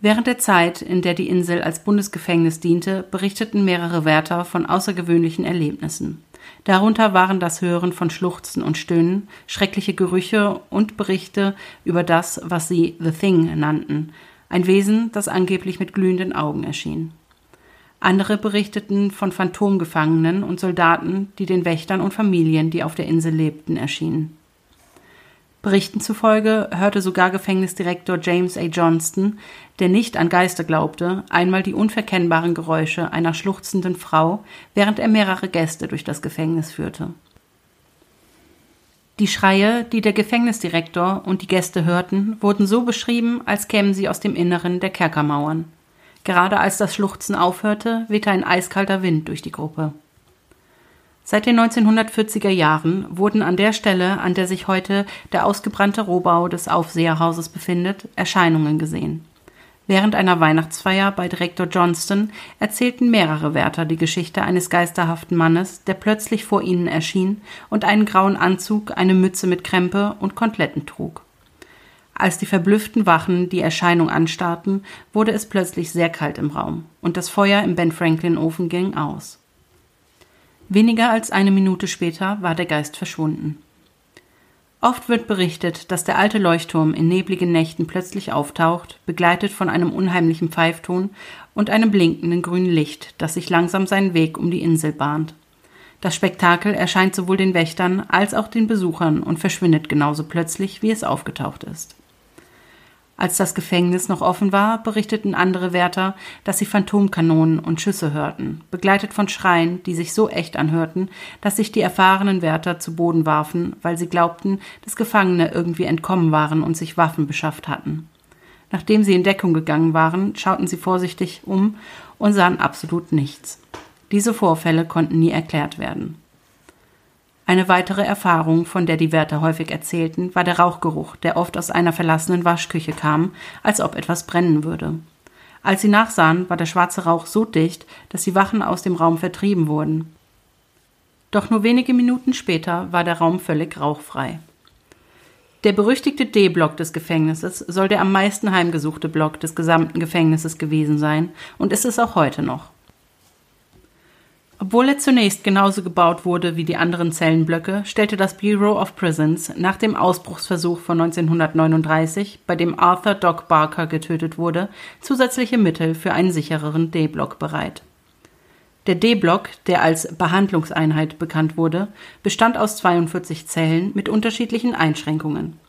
Während der Zeit, in der die Insel als Bundesgefängnis diente, berichteten mehrere Wärter von außergewöhnlichen Erlebnissen. Darunter waren das Hören von Schluchzen und Stöhnen, schreckliche Gerüche und Berichte über das, was sie The Thing nannten, ein Wesen, das angeblich mit glühenden Augen erschien. Andere berichteten von Phantomgefangenen und Soldaten, die den Wächtern und Familien, die auf der Insel lebten, erschienen. Berichten zufolge hörte sogar Gefängnisdirektor James A. Johnston, der nicht an Geister glaubte, einmal die unverkennbaren Geräusche einer schluchzenden Frau, während er mehrere Gäste durch das Gefängnis führte. Die Schreie, die der Gefängnisdirektor und die Gäste hörten, wurden so beschrieben, als kämen sie aus dem Inneren der Kerkermauern. Gerade als das Schluchzen aufhörte, wehte ein eiskalter Wind durch die Gruppe. Seit den 1940er Jahren wurden an der Stelle, an der sich heute der ausgebrannte Rohbau des Aufseherhauses befindet, Erscheinungen gesehen. Während einer Weihnachtsfeier bei Direktor Johnston erzählten mehrere Wärter die Geschichte eines geisterhaften Mannes, der plötzlich vor ihnen erschien und einen grauen Anzug, eine Mütze mit Krempe und Koteletten trug. Als die verblüfften Wachen die Erscheinung anstarrten, wurde es plötzlich sehr kalt im Raum und das Feuer im Ben Franklin Ofen ging aus. Weniger als eine Minute später war der Geist verschwunden. Oft wird berichtet, dass der alte Leuchtturm in nebligen Nächten plötzlich auftaucht, begleitet von einem unheimlichen Pfeifton und einem blinkenden grünen Licht, das sich langsam seinen Weg um die Insel bahnt. Das Spektakel erscheint sowohl den Wächtern als auch den Besuchern und verschwindet genauso plötzlich, wie es aufgetaucht ist. Als das Gefängnis noch offen war, berichteten andere Wärter, dass sie Phantomkanonen und Schüsse hörten, begleitet von Schreien, die sich so echt anhörten, dass sich die erfahrenen Wärter zu Boden warfen, weil sie glaubten, dass Gefangene irgendwie entkommen waren und sich Waffen beschafft hatten. Nachdem sie in Deckung gegangen waren, schauten sie vorsichtig um und sahen absolut nichts. Diese Vorfälle konnten nie erklärt werden. Eine weitere Erfahrung, von der die Wärter häufig erzählten, war der Rauchgeruch, der oft aus einer verlassenen Waschküche kam, als ob etwas brennen würde. Als sie nachsahen, war der schwarze Rauch so dicht, dass die Wachen aus dem Raum vertrieben wurden. Doch nur wenige Minuten später war der Raum völlig rauchfrei. Der berüchtigte D-Block des Gefängnisses soll der am meisten heimgesuchte Block des gesamten Gefängnisses gewesen sein und ist es auch heute noch. Obwohl er zunächst genauso gebaut wurde wie die anderen Zellenblöcke, stellte das Bureau of Prisons nach dem Ausbruchsversuch von 1939, bei dem Arthur Doc Barker getötet wurde, zusätzliche Mittel für einen sichereren D-Block bereit. Der D-Block, der als Behandlungseinheit bekannt wurde, bestand aus 42 Zellen mit unterschiedlichen Einschränkungen.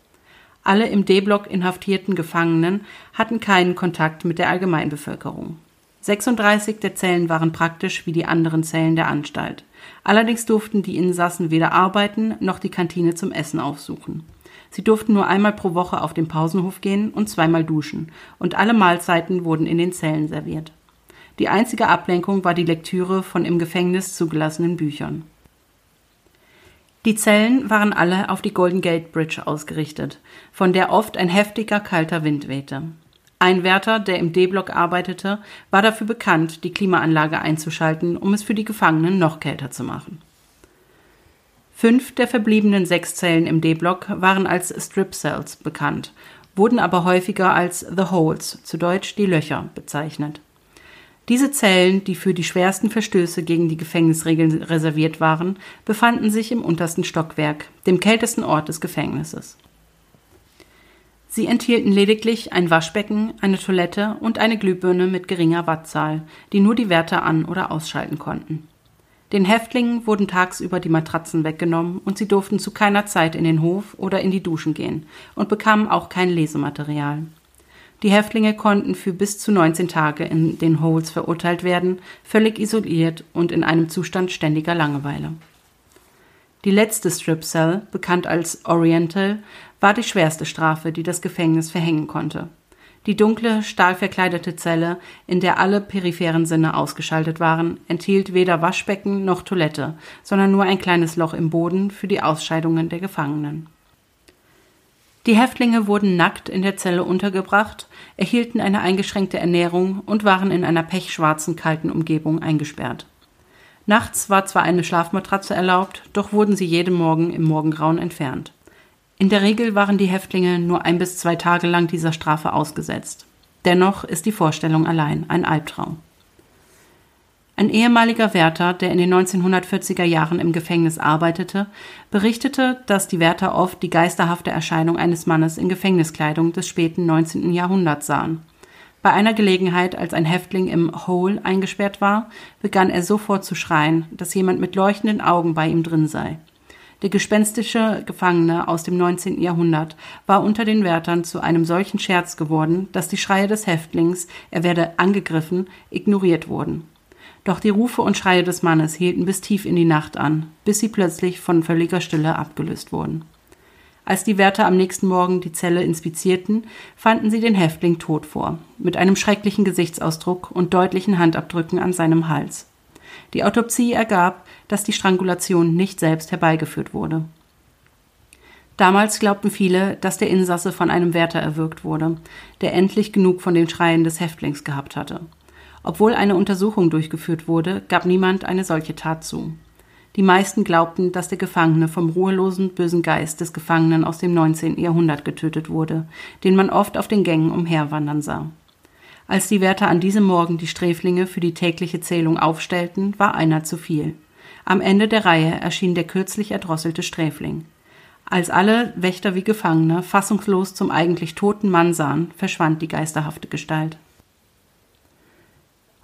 Alle im D-Block inhaftierten Gefangenen hatten keinen Kontakt mit der Allgemeinbevölkerung. 36 der Zellen waren praktisch wie die anderen Zellen der Anstalt. Allerdings durften die Insassen weder arbeiten noch die Kantine zum Essen aufsuchen. Sie durften nur einmal pro Woche auf den Pausenhof gehen und zweimal duschen, und alle Mahlzeiten wurden in den Zellen serviert. Die einzige Ablenkung war die Lektüre von im Gefängnis zugelassenen Büchern. Die Zellen waren alle auf die Golden Gate Bridge ausgerichtet, von der oft ein heftiger kalter Wind wehte. Ein Wärter, der im D-Block arbeitete, war dafür bekannt, die Klimaanlage einzuschalten, um es für die Gefangenen noch kälter zu machen. Fünf der verbliebenen sechs Zellen im D-Block waren als Strip Cells bekannt, wurden aber häufiger als The Holes, zu Deutsch die Löcher, bezeichnet. Diese Zellen, die für die schwersten Verstöße gegen die Gefängnisregeln reserviert waren, befanden sich im untersten Stockwerk, dem kältesten Ort des Gefängnisses. Sie enthielten lediglich ein Waschbecken, eine Toilette und eine Glühbirne mit geringer Wattzahl, die nur die Wärter an- oder ausschalten konnten. Den Häftlingen wurden tagsüber die Matratzen weggenommen und sie durften zu keiner Zeit in den Hof oder in die Duschen gehen und bekamen auch kein Lesematerial. Die Häftlinge konnten für bis zu 19 Tage in den Holes verurteilt werden, völlig isoliert und in einem Zustand ständiger Langeweile. Die letzte Strip Cell, bekannt als Oriental, war die schwerste Strafe, die das Gefängnis verhängen konnte. Die dunkle, stahlverkleidete Zelle, in der alle peripheren Sinne ausgeschaltet waren, enthielt weder Waschbecken noch Toilette, sondern nur ein kleines Loch im Boden für die Ausscheidungen der Gefangenen. Die Häftlinge wurden nackt in der Zelle untergebracht, erhielten eine eingeschränkte Ernährung und waren in einer pechschwarzen, kalten Umgebung eingesperrt. Nachts war zwar eine Schlafmatratze erlaubt, doch wurden sie jeden Morgen im Morgengrauen entfernt. In der Regel waren die Häftlinge nur ein bis zwei Tage lang dieser Strafe ausgesetzt. Dennoch ist die Vorstellung allein ein Albtraum. Ein ehemaliger Wärter, der in den 1940er Jahren im Gefängnis arbeitete, berichtete, dass die Wärter oft die geisterhafte Erscheinung eines Mannes in Gefängniskleidung des späten 19. Jahrhunderts sahen. Bei einer Gelegenheit, als ein Häftling im Hole eingesperrt war, begann er sofort zu schreien, dass jemand mit leuchtenden Augen bei ihm drin sei. Der gespenstische Gefangene aus dem 19. Jahrhundert war unter den Wärtern zu einem solchen Scherz geworden, dass die Schreie des Häftlings, er werde angegriffen, ignoriert wurden. Doch die Rufe und Schreie des Mannes hielten bis tief in die Nacht an, bis sie plötzlich von völliger Stille abgelöst wurden. Als die Wärter am nächsten Morgen die Zelle inspizierten, fanden sie den Häftling tot vor, mit einem schrecklichen Gesichtsausdruck und deutlichen Handabdrücken an seinem Hals. Die Autopsie ergab, dass die Strangulation nicht selbst herbeigeführt wurde. Damals glaubten viele, dass der Insasse von einem Wärter erwürgt wurde, der endlich genug von den Schreien des Häftlings gehabt hatte. Obwohl eine Untersuchung durchgeführt wurde, gab niemand eine solche Tat zu. Die meisten glaubten, dass der Gefangene vom ruhelosen, bösen Geist des Gefangenen aus dem 19. Jahrhundert getötet wurde, den man oft auf den Gängen umherwandern sah. Als die Wärter an diesem Morgen die Sträflinge für die tägliche Zählung aufstellten, war einer zu viel. Am Ende der Reihe erschien der kürzlich erdrosselte Sträfling. Als alle, Wächter wie Gefangene, fassungslos zum eigentlich toten Mann sahen, verschwand die geisterhafte Gestalt.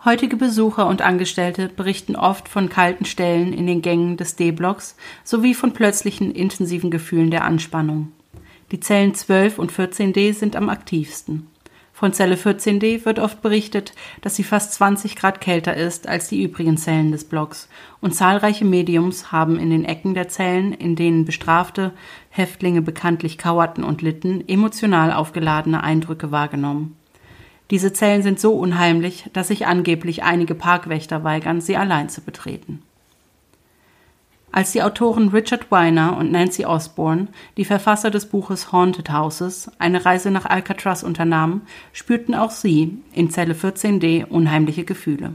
Heutige Besucher und Angestellte berichten oft von kalten Stellen in den Gängen des D-Blocks sowie von plötzlichen intensiven Gefühlen der Anspannung. Die Zellen 12 und 14d sind am aktivsten. Von Zelle 14d wird oft berichtet, dass sie fast 20 Grad kälter ist als die übrigen Zellen des Blocks und zahlreiche Mediums haben in den Ecken der Zellen, in denen bestrafte Häftlinge bekanntlich kauerten und litten, emotional aufgeladene Eindrücke wahrgenommen. Diese Zellen sind so unheimlich, dass sich angeblich einige Parkwächter weigern, sie allein zu betreten. Als die Autoren Richard Weiner und Nancy Osborne, die Verfasser des Buches Haunted Houses, eine Reise nach Alcatraz unternahmen, spürten auch sie in Zelle 14d unheimliche Gefühle.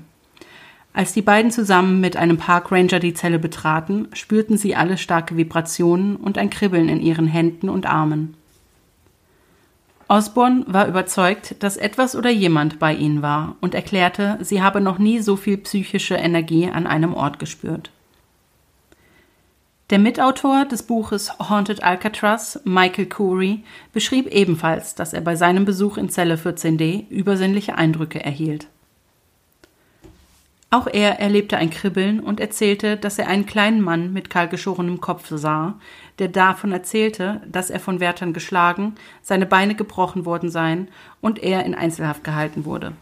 Als die beiden zusammen mit einem Parkranger die Zelle betraten, spürten sie alle starke Vibrationen und ein Kribbeln in ihren Händen und Armen. Osborne war überzeugt, dass etwas oder jemand bei ihnen war und erklärte, sie habe noch nie so viel psychische Energie an einem Ort gespürt. Der Mitautor des Buches Haunted Alcatraz, Michael Curry, beschrieb ebenfalls, dass er bei seinem Besuch in Zelle 14d übersinnliche Eindrücke erhielt. Auch er erlebte ein Kribbeln und erzählte, dass er einen kleinen Mann mit kahlgeschorenem Kopf sah, der davon erzählte, dass er von Wärtern geschlagen, seine Beine gebrochen worden seien und er in Einzelhaft gehalten wurde.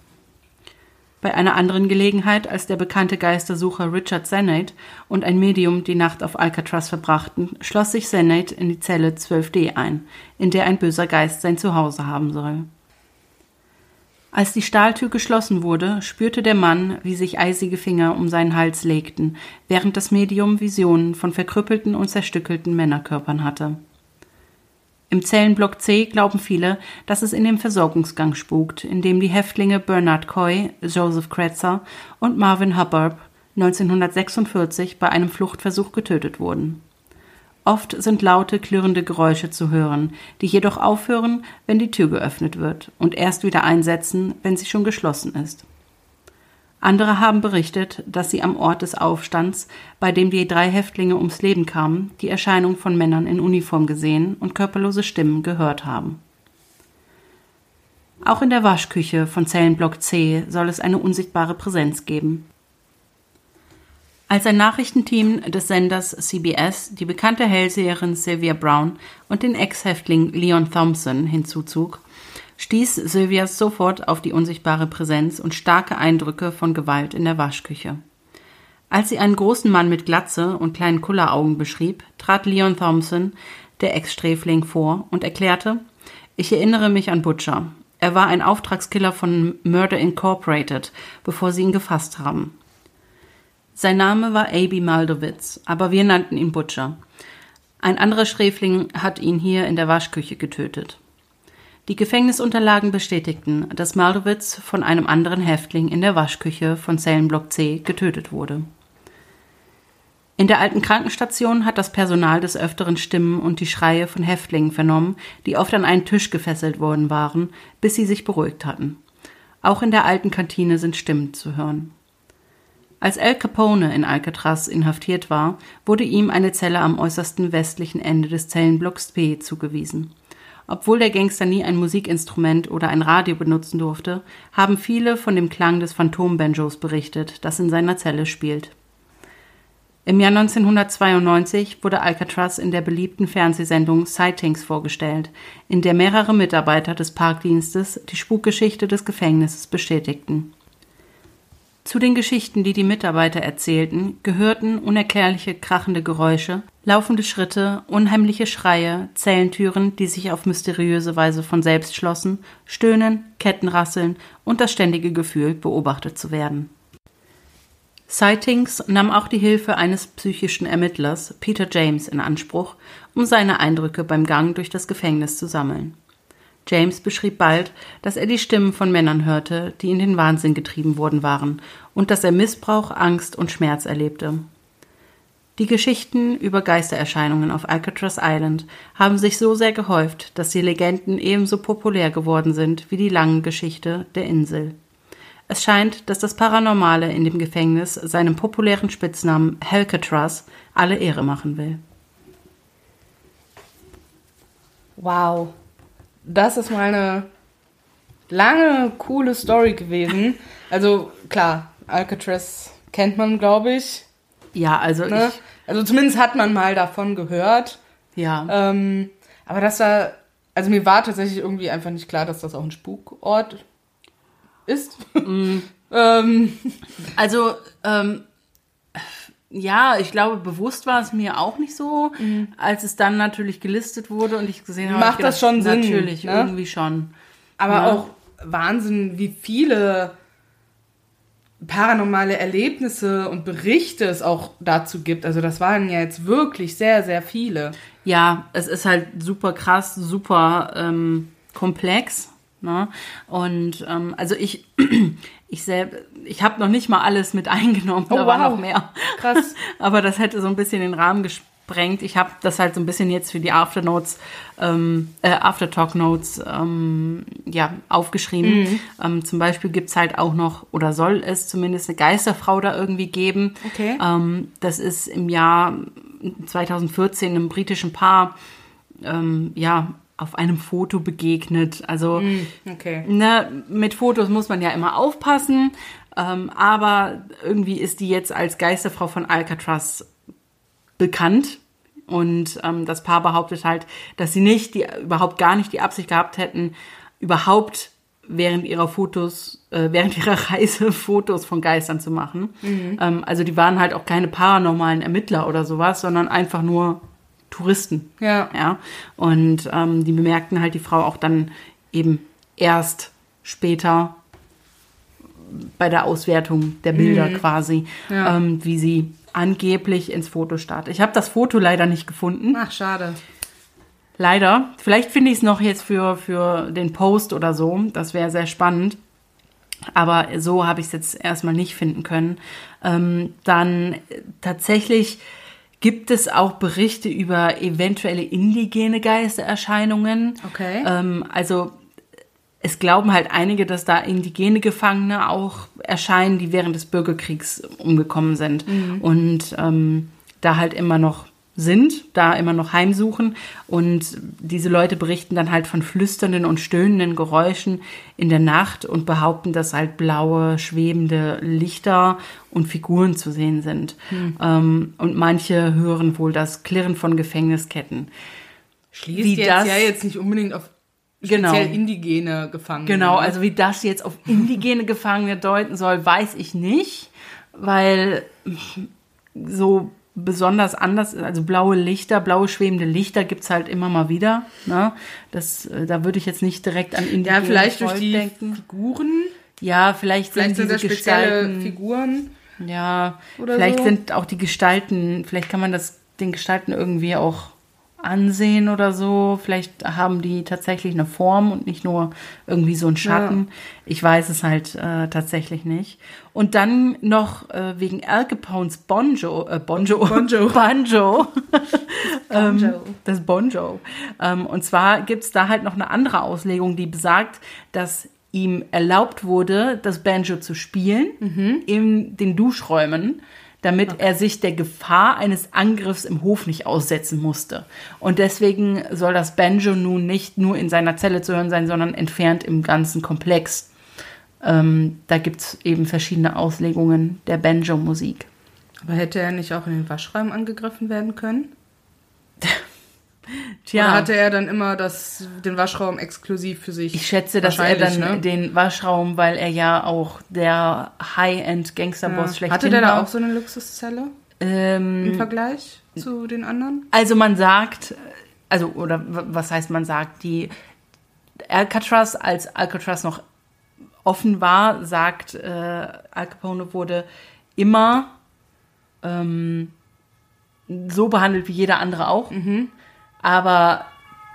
Bei einer anderen Gelegenheit, als der bekannte Geistersucher Richard Sennett und ein Medium die Nacht auf Alcatraz verbrachten, schloss sich Sennett in die Zelle 12d ein, in der ein böser Geist sein Zuhause haben soll. Als die Stahltür geschlossen wurde, spürte der Mann, wie sich eisige Finger um seinen Hals legten, während das Medium Visionen von verkrüppelten und zerstückelten Männerkörpern hatte. Im Zellenblock C glauben viele, dass es in dem Versorgungsgang spukt, in dem die Häftlinge Bernard Coy, Joseph Kretzer und Marvin Hubbard 1946 bei einem Fluchtversuch getötet wurden. Oft sind laute, klirrende Geräusche zu hören, die jedoch aufhören, wenn die Tür geöffnet wird und erst wieder einsetzen, wenn sie schon geschlossen ist. Andere haben berichtet, dass sie am Ort des Aufstands, bei dem die drei Häftlinge ums Leben kamen, die Erscheinung von Männern in Uniform gesehen und körperlose Stimmen gehört haben. Auch in der Waschküche von Zellenblock C soll es eine unsichtbare Präsenz geben. Als ein Nachrichtenteam des Senders CBS die bekannte Hellseherin Sylvia Brown und den Ex-Häftling Leon Thompson hinzuzog, stieß Sylvia sofort auf die unsichtbare Präsenz und starke Eindrücke von Gewalt in der Waschküche. Als sie einen großen Mann mit Glatze und kleinen Kulleraugen beschrieb, trat Leon Thompson, der Ex-Sträfling, vor und erklärte, ich erinnere mich an Butcher. Er war ein Auftragskiller von Murder Incorporated, bevor sie ihn gefasst haben. Sein Name war A.B. Maldowitz, aber wir nannten ihn Butcher. Ein anderer Sträfling hat ihn hier in der Waschküche getötet. Die Gefängnisunterlagen bestätigten, dass Maldowitz von einem anderen Häftling in der Waschküche von Zellenblock C getötet wurde. In der alten Krankenstation hat das Personal des Öfteren Stimmen und die Schreie von Häftlingen vernommen, die oft an einen Tisch gefesselt worden waren, bis sie sich beruhigt hatten. Auch in der alten Kantine sind Stimmen zu hören. Als Al Capone in Alcatraz inhaftiert war, wurde ihm eine Zelle am äußersten westlichen Ende des Zellenblocks P zugewiesen. Obwohl der Gangster nie ein Musikinstrument oder ein Radio benutzen durfte, haben viele von dem Klang des Phantombanjos berichtet, das in seiner Zelle spielt. Im Jahr 1992 wurde Alcatraz in der beliebten Fernsehsendung Sightings vorgestellt, in der mehrere Mitarbeiter des Parkdienstes die Spukgeschichte des Gefängnisses bestätigten. Zu den Geschichten, die die Mitarbeiter erzählten, gehörten unerklärliche krachende Geräusche, laufende Schritte, unheimliche Schreie, Zellentüren, die sich auf mysteriöse Weise von selbst schlossen, Stöhnen, Kettenrasseln und das ständige Gefühl, beobachtet zu werden. Sightings nahm auch die Hilfe eines psychischen Ermittlers, Peter James, in Anspruch, um seine Eindrücke beim Gang durch das Gefängnis zu sammeln. James beschrieb bald, dass er die Stimmen von Männern hörte, die in den Wahnsinn getrieben worden waren, und dass er Missbrauch, Angst und Schmerz erlebte. Die Geschichten über Geistererscheinungen auf Alcatraz Island haben sich so sehr gehäuft, dass die Legenden ebenso populär geworden sind wie die lange Geschichte der Insel. Es scheint, dass das Paranormale in dem Gefängnis seinem populären Spitznamen Helcatraz alle Ehre machen will. Wow. Das ist mal eine lange, coole Story gewesen. Also klar, Alcatraz kennt man, glaube ich. Ja, also ne? ich. Also zumindest hat man mal davon gehört. Ja. Ähm, aber das war, also mir war tatsächlich irgendwie einfach nicht klar, dass das auch ein Spukort ist. Mm. ähm. Also, ähm, ja, ich glaube, bewusst war es mir auch nicht so, mhm. als es dann natürlich gelistet wurde und ich gesehen habe. Macht gedacht, das schon Sinn? Natürlich, ne? irgendwie schon. Aber ja. auch Wahnsinn, wie viele paranormale Erlebnisse und Berichte es auch dazu gibt. Also das waren ja jetzt wirklich sehr, sehr viele. Ja, es ist halt super krass, super ähm, komplex. Ne? Und ähm, also ich, ich selbst, ich habe noch nicht mal alles mit eingenommen, oh, da wow. war noch mehr. Krass. Aber das hätte so ein bisschen den Rahmen gesprengt. Ich habe das halt so ein bisschen jetzt für die Afternotes, ähm, äh, Aftertalk Notes ähm, ja, aufgeschrieben. Mhm. Ähm, zum Beispiel gibt's halt auch noch, oder soll es zumindest eine Geisterfrau da irgendwie geben. Okay. Ähm, das ist im Jahr 2014 einem britischen Paar ähm, ja auf einem Foto begegnet. Also mm, okay. ne, mit Fotos muss man ja immer aufpassen. Ähm, aber irgendwie ist die jetzt als Geisterfrau von Alcatraz bekannt. Und ähm, das Paar behauptet halt, dass sie nicht, die überhaupt gar nicht die Absicht gehabt hätten, überhaupt während ihrer Fotos, äh, während ihrer Reise Fotos von Geistern zu machen. Mhm. Ähm, also die waren halt auch keine paranormalen Ermittler oder sowas, sondern einfach nur Touristen. Ja. ja? Und ähm, die bemerkten halt die Frau auch dann eben erst später bei der Auswertung der Bilder mhm. quasi, ja. ähm, wie sie angeblich ins Foto startet. Ich habe das Foto leider nicht gefunden. Ach, schade. Leider. Vielleicht finde ich es noch jetzt für, für den Post oder so. Das wäre sehr spannend. Aber so habe ich es jetzt erstmal nicht finden können. Ähm, dann tatsächlich gibt es auch Berichte über eventuelle indigene Geistererscheinungen. Okay. Ähm, also es glauben halt einige, dass da indigene Gefangene auch erscheinen, die während des Bürgerkriegs umgekommen sind mhm. und ähm, da halt immer noch sind, da immer noch heimsuchen. Und diese Leute berichten dann halt von flüsternden und stöhnenden Geräuschen in der Nacht und behaupten, dass halt blaue, schwebende Lichter und Figuren zu sehen sind. Hm. Ähm, und manche hören wohl das Klirren von Gefängnisketten. Schließt wie jetzt das, ja jetzt nicht unbedingt auf genau. indigene Gefangene. Genau, also wie das jetzt auf indigene Gefangene deuten soll, weiß ich nicht, weil so besonders anders, also blaue Lichter, blaue schwebende Lichter gibt es halt immer mal wieder. Ne? Das, äh, da würde ich jetzt nicht direkt an indigene Ja, vielleicht durch die denken. Figuren. Ja, vielleicht, vielleicht sind, sind diese Gestalten Figuren. Ja, vielleicht so. sind auch die Gestalten, vielleicht kann man das den Gestalten irgendwie auch ansehen oder so. Vielleicht haben die tatsächlich eine Form und nicht nur irgendwie so ein Schatten. Ja. Ich weiß es halt äh, tatsächlich nicht. Und dann noch äh, wegen Al Capones Bonjo, äh, Bonjo, Bonjo, Banjo, ähm, das Bonjo. Ähm, und zwar gibt's da halt noch eine andere Auslegung, die besagt, dass ihm erlaubt wurde, das Banjo zu spielen mhm. in den Duschräumen damit okay. er sich der Gefahr eines Angriffs im Hof nicht aussetzen musste. Und deswegen soll das Banjo nun nicht nur in seiner Zelle zu hören sein, sondern entfernt im ganzen Komplex. Ähm, da gibt es eben verschiedene Auslegungen der Banjo-Musik. Aber hätte er nicht auch in den Waschräumen angegriffen werden können? Tja, Oder hatte er dann immer das, den Waschraum exklusiv für sich? ich schätze, dass er dann ne? den Waschraum, weil er ja auch der High-End-Gangsterboss ja. schlechthin Hatte der da war. auch so eine Luxuszelle im ähm, Vergleich zu den anderen? Also man sagt, also oder was heißt man sagt, die Alcatraz, als Alcatraz noch offen war, sagt äh, Al Capone wurde immer ähm, so behandelt wie jeder andere auch, Mhm. Aber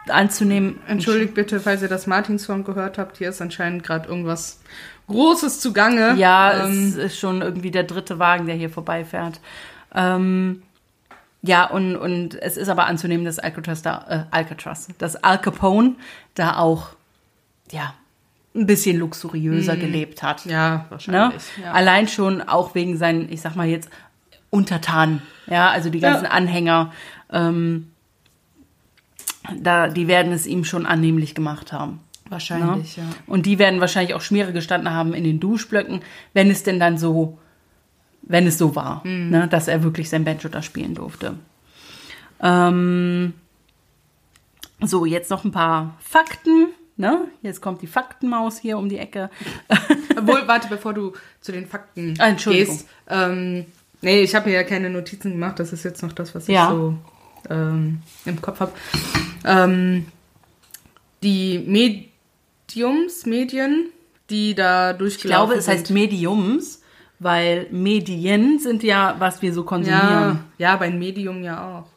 anzunehmen, Entschuldigt bitte, falls ihr das Martin-Song gehört habt. Hier ist anscheinend gerade irgendwas Großes zugange. Ja, ähm, es ist schon irgendwie der dritte Wagen, der hier vorbeifährt. Ähm, ja, und, und es ist aber anzunehmen, dass Alcatraz da, äh, Alcatraz, dass Al Capone da auch, ja, ein bisschen luxuriöser gelebt hat. ja, Ne? wahrscheinlich. Ja. Allein schon auch wegen seinen, ich sag mal jetzt, Untertanen. Ja, also die ganzen Ja. Anhänger, ähm, da, die werden es ihm schon annehmlich gemacht haben. Wahrscheinlich, Ne? ja. Und die werden wahrscheinlich auch Schmiere gestanden haben in den Duschblöcken, wenn es denn dann so, wenn es so war, Mhm. ne, dass er wirklich sein Banjo da spielen durfte. Ähm, so, jetzt noch ein paar Fakten. Ne? Jetzt kommt die Faktenmaus hier um die Ecke. Obwohl, warte, bevor du zu den Fakten Ah, Entschuldigung. gehst. Ähm, nee, ich habe mir ja keine Notizen gemacht. Das ist jetzt noch das, was Ja. ich so ähm, im Kopf habe. Ähm, die Mediums, Medien, die da Ich durchgelaufen glaube, es heißt sind. Mediums, weil Medien sind ja, was wir so konsumieren. Ja, ja, bei Medium ja auch.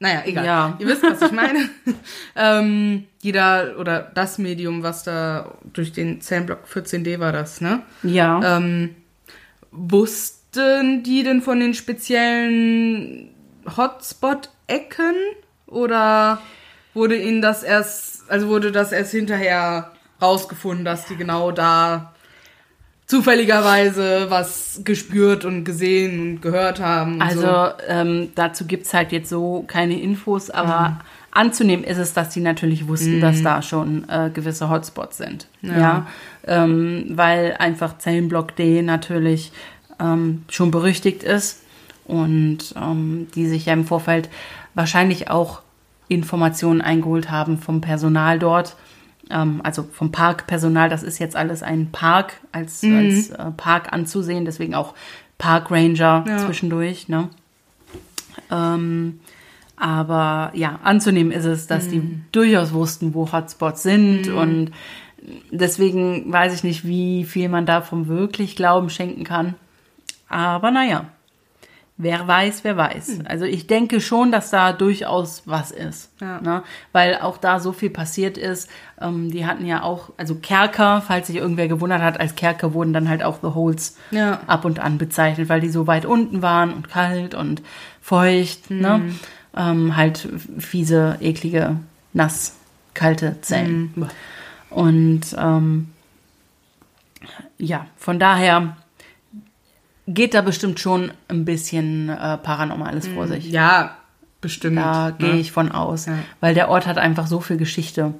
Naja, egal. Ja. Ihr wisst, was ich meine. ähm, die da, oder das Medium, was da durch den Zellenblock 14D war das, ne? Ja. Ähm, wussten die denn von den speziellen Hotspot-Ecken? Oder wurde ihnen das erst, also wurde das erst hinterher rausgefunden, dass die genau da zufälligerweise was gespürt und gesehen und gehört haben? und Also so? ähm, dazu gibt's halt jetzt so keine Infos, aber Mhm. anzunehmen ist es, dass die natürlich wussten, dass da schon äh, gewisse Hotspots sind. Ja. Ähm, weil einfach Zellenblock D natürlich ähm, schon berüchtigt ist und ähm, die sich ja im Vorfeld wahrscheinlich auch Informationen eingeholt haben vom Personal dort. Ähm, also vom Parkpersonal, das ist jetzt alles ein Park als, Mhm. als äh, Park anzusehen, deswegen auch Park Ranger Ja. zwischendurch. Ne? Ähm, aber ja, anzunehmen ist es, dass die Mhm. durchaus wussten, wo Hotspots sind und deswegen weiß ich nicht, wie viel man davon wirklich Glauben schenken kann. Aber naja, wer weiß, wer weiß. Also ich denke schon, dass da durchaus was ist. Ja. Ne? Weil auch da so viel passiert ist. Ähm, die hatten ja auch, also Kerker, falls sich irgendwer gewundert hat, als Kerker wurden dann halt auch The Holes Ja. ab und an bezeichnet, weil die so weit unten waren und kalt und feucht. Ne? Ähm, halt fiese, eklige, nass, kalte Zellen. Mhm. Und ähm, ja, von daher geht da bestimmt schon ein bisschen äh, Paranormales vor sich. Ja, bestimmt. Da ne? gehe ich von aus, Ja. weil der Ort hat einfach so viel Geschichte.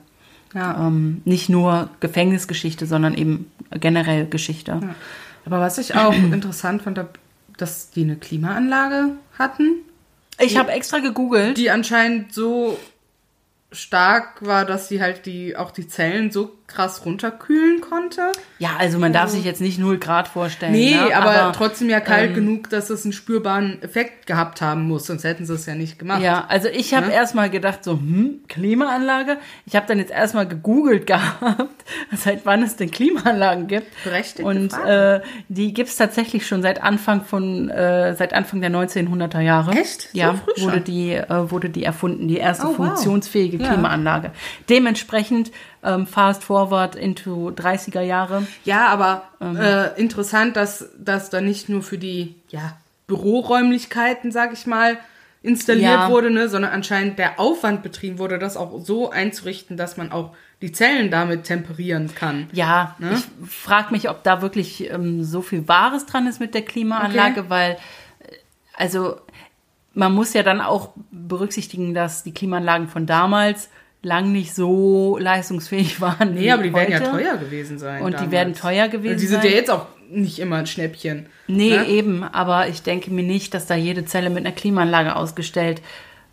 Ja. Ähm, nicht nur Gefängnisgeschichte, sondern eben generell Geschichte. Aber was ich auch interessant fand, dass die eine Klimaanlage hatten, Ich habe extra gegoogelt. die anscheinend so stark war, dass sie halt die auch die Zellen so krass runterkühlen konnte. Ja, also man darf sich jetzt nicht 0 Grad vorstellen. Nee, ne? aber, trotzdem ja kalt ähm, genug, dass es einen spürbaren Effekt gehabt haben muss, sonst hätten sie es ja nicht gemacht. Ja, also ich habe Ne? erstmal gedacht, so, hm, Klimaanlage. Ich habe dann jetzt erstmal gegoogelt gehabt, seit wann es denn Klimaanlagen gibt. Berechtigte Und äh, die gibt's tatsächlich schon seit Anfang von, äh, seit Anfang der 1900er Jahre. Echt? So ja, früh schon? wurde die, äh, wurde die erfunden, die erste Oh, wow. funktionsfähige Ja. Klimaanlage. Dementsprechend ähm, fast forward into 30er Jahre. Ja, aber Ähm. äh, interessant, dass das da nicht nur für die ja, Büroräumlichkeiten, sag ich mal, installiert Ja. wurde, ne, sondern anscheinend der Aufwand betrieben wurde, das auch so einzurichten, dass man auch die Zellen damit temperieren kann. Ja, Ne? ich frage mich, ob da wirklich ähm, so viel Wahres dran ist mit der Klimaanlage, Okay. weil, äh, also, man muss ja dann auch berücksichtigen, dass die Klimaanlagen von damals lang nicht so leistungsfähig waren. Nee, aber die werden ja heute. teuer gewesen sein. Und die damals. werden teuer gewesen Also die sind sein. ja jetzt auch nicht immer ein Schnäppchen. Nee, ne? eben, aber ich denke mir nicht, dass da jede Zelle mit einer Klimaanlage ausgestellt,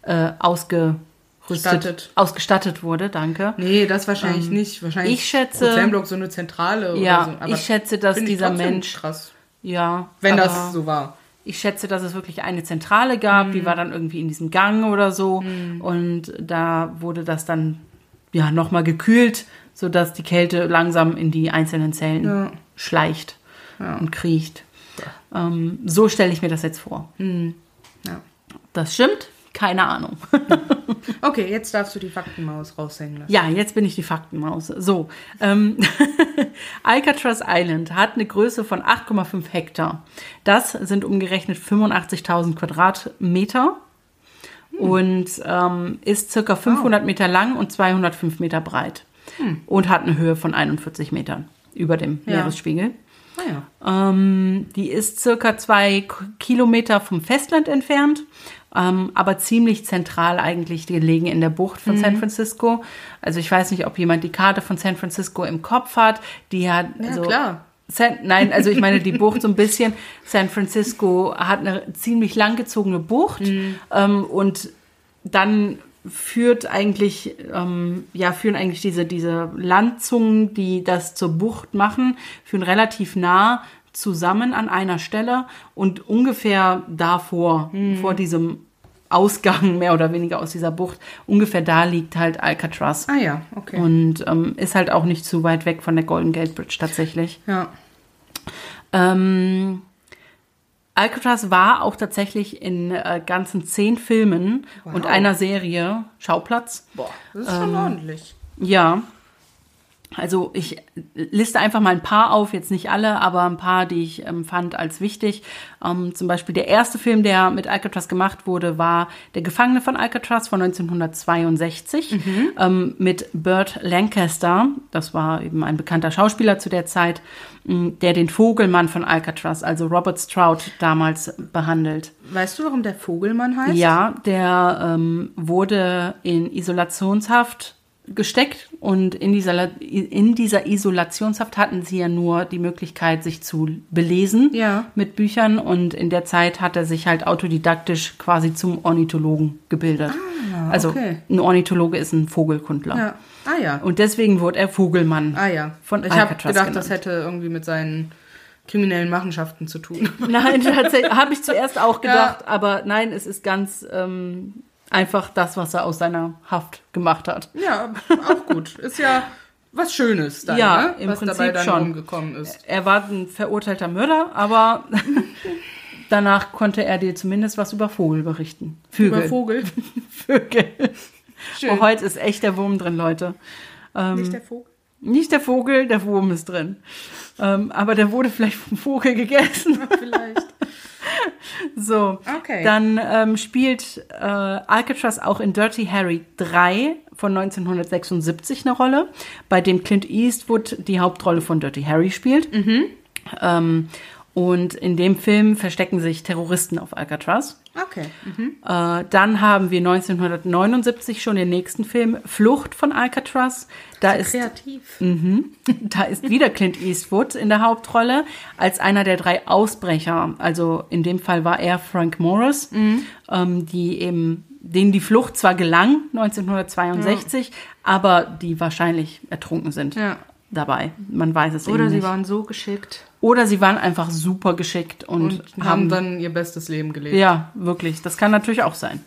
äh, ausgerüstet, Gestattet. ausgestattet wurde, danke. Nee, das wahrscheinlich nicht. Wahrscheinlich Ähm, ich schätze- Prozentblock so eine Zentrale Ja, oder so. ich schätze, dass dieser Mensch- Krass. Ja. Wenn aber das so war. Ich schätze, dass es wirklich eine Zentrale gab, Mhm. die war dann irgendwie in diesem Gang oder so. Und da wurde das dann ja nochmal gekühlt, sodass die Kälte langsam in die einzelnen Zellen Ja. schleicht und kriecht. Ähm, so stelle ich mir das jetzt vor. Ja. Das stimmt? Keine Ahnung. Okay, jetzt darfst du die Faktenmaus raushängen lassen. Ja, jetzt bin ich die Faktenmaus. So, ähm, Alcatraz Island hat eine Größe von 8,5 Hektar. Das sind umgerechnet 85.000 Quadratmeter und ähm, ist circa 500 Meter lang und 205 Meter breit und hat eine Höhe von 41 Metern über dem Ja. Meeresspiegel. Ah ja. Ähm, die ist circa zwei Kilometer vom Festland entfernt, ähm, aber ziemlich zentral eigentlich gelegen in der Bucht von San Francisco. Also ich weiß nicht, ob jemand die Karte von San Francisco im Kopf hat. Die hat Ja, also klar. San, nein, also ich meine die Bucht so ein bisschen. San Francisco hat eine ziemlich langgezogene Bucht ähm, und dann führt eigentlich, ähm, ja, führen eigentlich diese, diese Landzungen, die das zur Bucht machen, führen relativ nah zusammen an einer Stelle und ungefähr davor, vor diesem Ausgang mehr oder weniger aus dieser Bucht, ungefähr da liegt halt Alcatraz. Ah ja, okay. Und ähm, ist halt auch nicht zu weit weg von der Golden Gate Bridge tatsächlich. ja. Ähm, Alcatraz war auch tatsächlich in äh, ganzen zehn Filmen und einer Serie Schauplatz. Boah, das ist Ähm, schon ordentlich. Ja. Also ich liste einfach mal ein paar auf, jetzt nicht alle, aber ein paar, die ich ähm, fand als wichtig. Ähm, zum Beispiel der erste Film, der mit Alcatraz gemacht wurde, war Der Gefangene von Alcatraz von 1962 ähm, mit Burt Lancaster. Das war eben ein bekannter Schauspieler zu der Zeit, mh, der den Vogelmann von Alcatraz, also Robert Stroud, damals behandelt. Weißt du, warum der Vogelmann heißt? Ja, der ähm, wurde in Isolationshaft gesteckt und in dieser, in dieser Isolationshaft hatten sie ja nur die Möglichkeit, sich zu belesen Ja. mit Büchern und in der Zeit hat er sich halt autodidaktisch quasi zum Ornithologen gebildet. also okay. ein Ornithologe ist ein Vogelkundler. Ja. Ah ja. Und deswegen wurde er Vogelmann. Ah ja. Von ich habe gedacht, genannt. das hätte irgendwie mit seinen kriminellen Machenschaften zu tun. Nein, tatsächlich habe ich zuerst auch gedacht, aber nein, es ist ganz ähm, einfach das, was er aus seiner Haft gemacht hat. ja, auch gut. Ist ja was Schönes dann, Ja, ne? im was dabei Prinzip dann schon. rumgekommen ist. Er war ein verurteilter Mörder, aber danach konnte er dir zumindest was über Vogel berichten. Vögel. Über Vogel. Vögel. Schön. Oh, heute ist echt der Wurm drin, Leute. Nicht der Vogel. Nicht der Vogel, der Wurm ist drin. Ähm, aber der wurde vielleicht vom Vogel gegessen. Vielleicht. So, Okay. dann ähm, spielt äh, Alcatraz auch in Dirty Harry 3 von 1976 eine Rolle, bei dem Clint Eastwood die Hauptrolle von Dirty Harry spielt. Ähm, und in dem Film verstecken sich Terroristen auf Alcatraz. Okay. Mhm. Äh, dann haben wir 1979 schon den nächsten Film, Flucht von Alcatraz. Da ist Kreativ. da ist wieder Clint Eastwood in der Hauptrolle als einer der drei Ausbrecher. Also in dem Fall war er Frank Morris, ähm, die eben, denen die Flucht zwar gelang 1962, aber die wahrscheinlich ertrunken sind Ja. Dabei. Man weiß es Oder sie nicht. waren so geschickt Oder sie waren einfach super geschickt und, und haben dann ihr bestes Leben gelebt. ja wirklich. Das kann natürlich auch sein.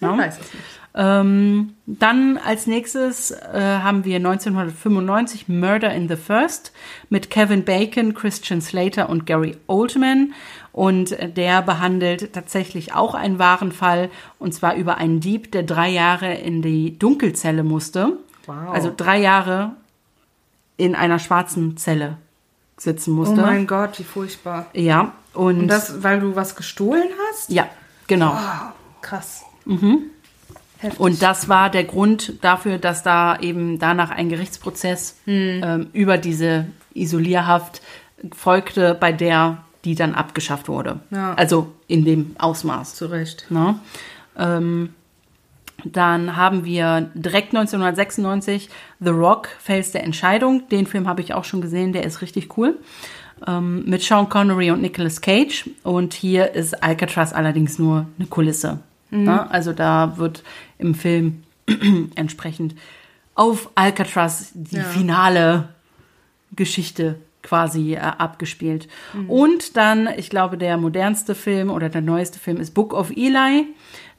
Man Ja? weiß es nicht. Ähm, dann als nächstes äh, haben wir 1995 Murder in the First mit Kevin Bacon, Christian Slater und Gary Oldman. Und der behandelt tatsächlich auch einen wahren Fall, und zwar über einen Dieb, der drei Jahre in die Dunkelzelle musste. Wow. Also drei Jahre in einer schwarzen Zelle sitzen Oh musste. mein Gott, wie furchtbar. ja, und, Und das, weil du was gestohlen hast? ja, genau. Wow, krass. Heftig. Und das war der Grund dafür, dass da eben danach ein Gerichtsprozess ähm, über diese Isolierhaft folgte, bei der die dann abgeschafft wurde. Ja. Also in dem Ausmaß. Zu Recht. Ähm, dann haben wir direkt 1996 The Rock, Fels der Entscheidung. Den Film habe ich auch schon gesehen, der ist richtig cool. ähm, mit Sean Connery und Nicolas Cage. Und hier ist Alcatraz allerdings nur eine Kulisse. Ne? Also da wird im Film entsprechend auf Alcatraz die Ja. finale Geschichte quasi äh, abgespielt. Und dann, ich glaube, der modernste Film oder der neueste Film ist Book of Eli.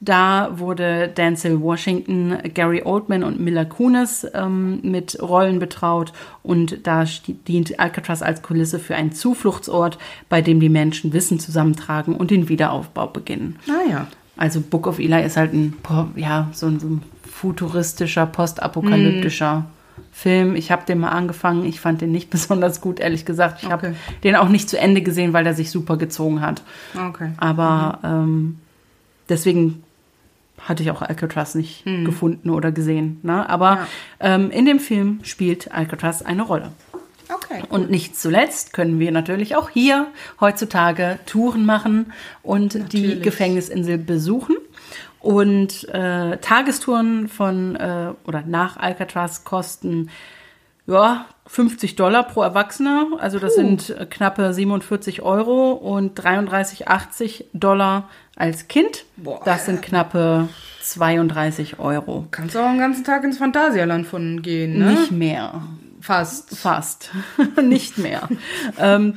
Da wurde Denzel Washington, Gary Oldman und Mila Kunis ähm, mit Rollen betraut und da dient Alcatraz als Kulisse für einen Zufluchtsort, bei dem die Menschen Wissen zusammentragen und den Wiederaufbau beginnen. Naja. Also Book of Eli ist halt ein, ja, so ein, so ein futuristischer, postapokalyptischer Film. Ich habe den mal angefangen. Ich fand den nicht besonders gut, ehrlich gesagt. Ich habe Okay. den auch nicht zu Ende gesehen, weil der sich super gezogen hat. Okay. Aber ähm, deswegen hatte ich auch Alcatraz nicht gefunden oder gesehen. Ne? Aber Ja. ähm, in dem Film spielt Alcatraz eine Rolle. Okay. Und nicht zuletzt können wir natürlich auch hier heutzutage Touren machen und die Natürlich. Gefängnisinsel besuchen. Und äh, Tagestouren von äh, oder nach Alcatraz kosten ja 50 Dollar pro Erwachsener. Also das sind äh, knappe 47 Euro und 33,80 Dollar als Kind. Boah. Das sind knappe 32 Euro. Kannst auch einen ganzen Tag ins Phantasialand von gehen, ne? Nicht mehr. Fast. Fast. Nicht mehr. ähm,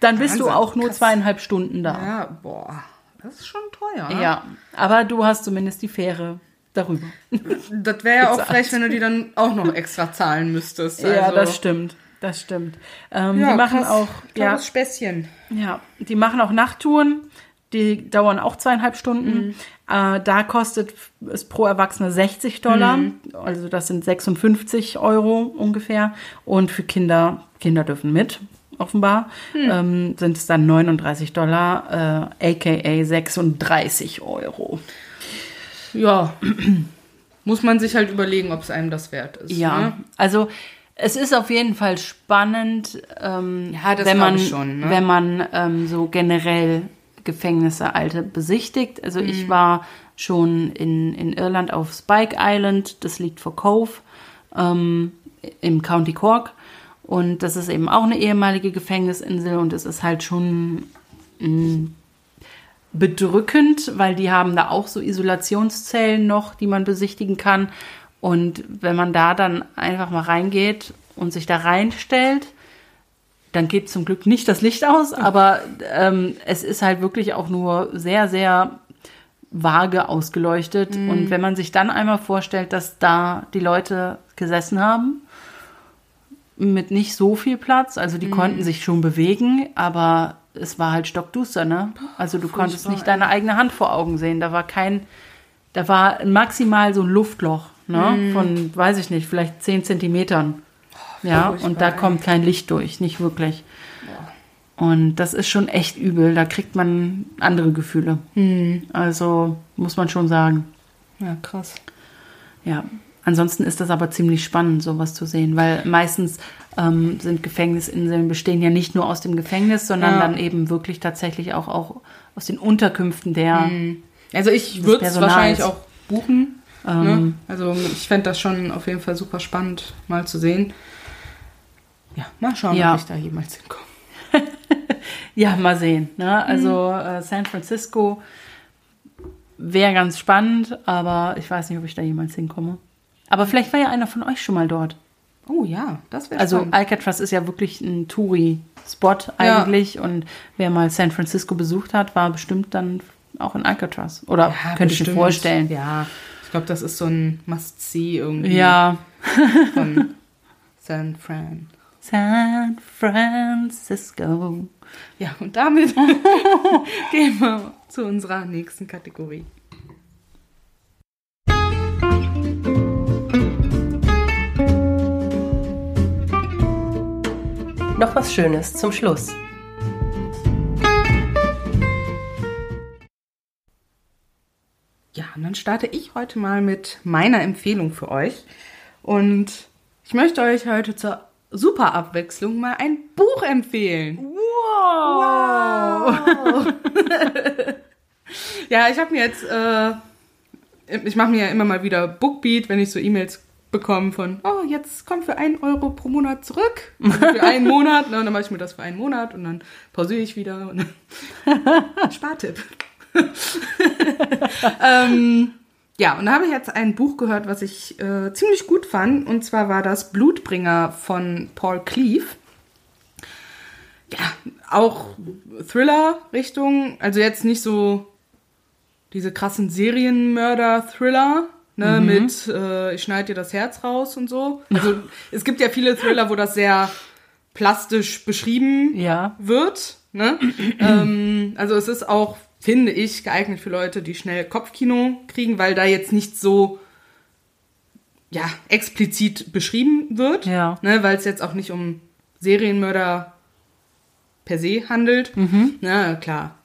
dann bist du Wahnsinn, auch nur zweieinhalb Stunden da. Ja, boah. Das ist schon teuer. Ja. aber du hast zumindest die Fähre darüber. Das wäre ja auch frech, wenn du die dann auch noch extra zahlen müsstest. Ja, Also, das stimmt. Das stimmt. Ähm, Ja, die machen krass. auch, ja, Späßchen. ja, die machen auch Nachttouren. Die dauern auch zweieinhalb Stunden. Äh, da kostet es pro Erwachsene 60 Dollar. Also das sind 56 Euro ungefähr. Und für Kinder, Kinder dürfen mit, offenbar, ähm, sind es dann 39 Dollar, äh, aka 36 Euro. Ja. Muss man sich halt überlegen, ob es einem das wert ist. Ja, Ne? also es ist auf jeden Fall spannend, ähm, Ja, wenn man, schon, ne? wenn man ähm, so generell Gefängnisse alte besichtigt. Also Mhm. ich war schon in, in Irland auf Spike Island, das liegt vor Cove ähm, im County Cork. Und das ist eben auch eine ehemalige Gefängnisinsel und es ist halt schon mh, bedrückend, weil die haben da auch so Isolationszellen noch, die man besichtigen kann. Und wenn man da dann einfach mal reingeht und sich da reinstellt, dann geht zum Glück nicht das Licht aus, aber ähm, es ist halt wirklich auch nur sehr, sehr vage ausgeleuchtet. Und wenn man sich dann einmal vorstellt, dass da die Leute gesessen haben, mit nicht so viel Platz, also die konnten sich schon bewegen, aber es war halt stockduster, ne? Also du konntest furchtbar, nicht deine eigene Hand vor Augen sehen. Da war kein, da war maximal so ein Luftloch, ne? Von, weiß ich nicht, vielleicht 10 Zentimetern. Ja, furchtbar, und da kommt kein Licht durch, nicht wirklich. Und das ist schon echt übel. Da kriegt man andere Gefühle. Also muss man schon sagen. Ja, krass. Ja, ansonsten ist das aber ziemlich spannend, sowas zu sehen, weil meistens ähm, sind Gefängnisinseln bestehen ja nicht nur aus dem Gefängnis, sondern Ja. dann eben wirklich tatsächlich auch, auch aus den Unterkünften der. Also ich würde es wahrscheinlich auch buchen. ne? Ähm, Also ich fände das schon auf jeden Fall super spannend, mal zu sehen. Ja, mal schauen, Ja. ob ich da jemals hinkomme. Ja, mal sehen. Ne? Also äh, San Francisco wäre ganz spannend, aber ich weiß nicht, ob ich da jemals hinkomme. Aber vielleicht war ja einer von euch schon mal dort. Oh ja, das wäre Also spannend. Alcatraz ist ja wirklich ein Touri-Spot Ja. eigentlich und wer mal San Francisco besucht hat, war bestimmt dann auch in Alcatraz. Oder Ja, könnte ich mir vorstellen. Ja, ich glaube, das ist so ein Must-See irgendwie Ja, von San Fran. San Francisco. Ja, und damit gehen wir zu unserer nächsten Kategorie. Noch was Schönes zum Schluss. Ja, und dann starte ich heute mal mit meiner Empfehlung für euch. Und ich möchte euch heute zur super Abwechslung mal ein Buch empfehlen. Wow! ja, ich habe mir jetzt, äh, ich mache mir ja immer mal wieder Bookbeat, wenn ich so E-Mails bekommen von, oh, jetzt kommt für einen Euro pro Monat zurück. Für einen Monat. Ne, und dann mache ich mir das für einen Monat und dann pausiere ich wieder. Und Spartipp. ähm, ja, und da habe ich jetzt ein Buch gehört, was ich äh, ziemlich gut fand. Und zwar war das Blutbringer von Paul Cleave. Ja, auch Thriller-Richtung. Also jetzt nicht so diese krassen Serienmörder-Thriller, ne, Mhm. mit äh, ich schneide dir das Herz raus und so. Also es gibt ja viele Thriller, wo das sehr plastisch beschrieben Ja. wird. Ne? ähm, also es ist auch, finde ich, geeignet für Leute, die schnell Kopfkino kriegen, weil da jetzt nicht so ja, explizit beschrieben wird. Ja. Ne, weil es jetzt auch nicht um Serienmörder per se handelt. Na klar,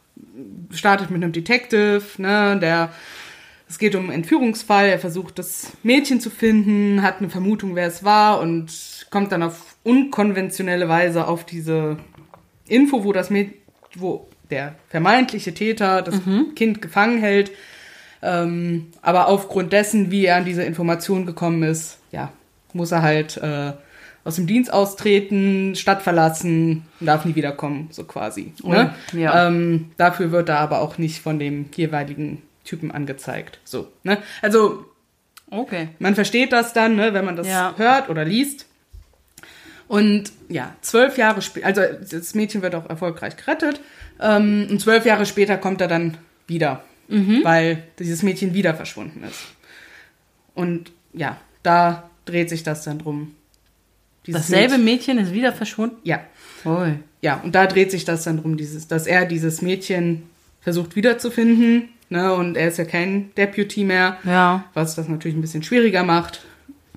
startet mit einem Detective, ne, der es geht um einen Entführungsfall, er versucht das Mädchen zu finden, hat eine Vermutung, wer es war und kommt dann auf unkonventionelle Weise auf diese Info, wo das Mäd wo der vermeintliche Täter das Kind gefangen hält. Ähm, aber aufgrund dessen, wie er an diese Information gekommen ist, ja, muss er halt äh, aus dem Dienst austreten, Stadt verlassen, und darf nie wiederkommen, so quasi. Ne? Ja. ähm, dafür wird er aber auch nicht von dem jeweiligen Typen angezeigt. So, ne? Also Okay. man versteht das dann, ne, wenn man das Ja. hört oder liest. Und ja, zwölf Jahre später, also das Mädchen wird auch erfolgreich gerettet. Ähm, und zwölf Jahre später kommt er dann wieder, Mhm. weil dieses Mädchen wieder verschwunden ist. Und ja, da dreht sich das dann drum. Dieses Dasselbe Mädchen- Mädchen ist wieder verschwunden. Ja, Ui. ja, und da dreht sich das dann drum, dieses, dass er dieses Mädchen versucht wiederzufinden. Ne, und er ist ja kein Deputy mehr, Ja, was das natürlich ein bisschen schwieriger macht.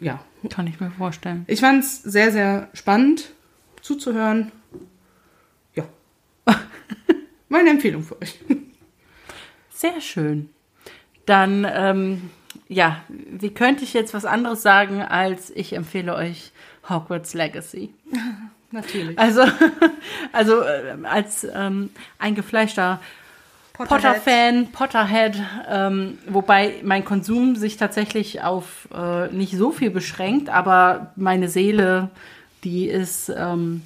Ja, kann ich mir vorstellen. ich fand es sehr, sehr spannend zuzuhören. Ja. Meine Empfehlung für euch. Sehr schön. Dann, ähm, ja, wie könnte ich jetzt was anderes sagen, als ich empfehle euch Hogwarts Legacy? Natürlich. Also, also äh, als ähm, eingefleischter Potter-Fan, Potterhead, ähm, wobei mein Konsum sich tatsächlich auf äh, nicht so viel beschränkt, aber meine Seele, die ist ähm,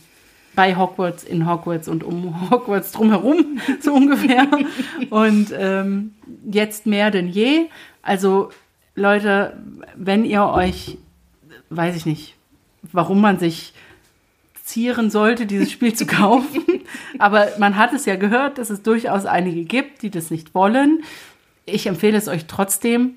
bei Hogwarts, in Hogwarts und um Hogwarts drumherum, so ungefähr. Und ähm, jetzt mehr denn je. Also Leute, wenn ihr euch, weiß ich nicht, warum man sich zieren sollte, dieses Spiel zu kaufen. Aber man hat es ja gehört, dass es durchaus einige gibt, die das nicht wollen. Ich empfehle es euch trotzdem.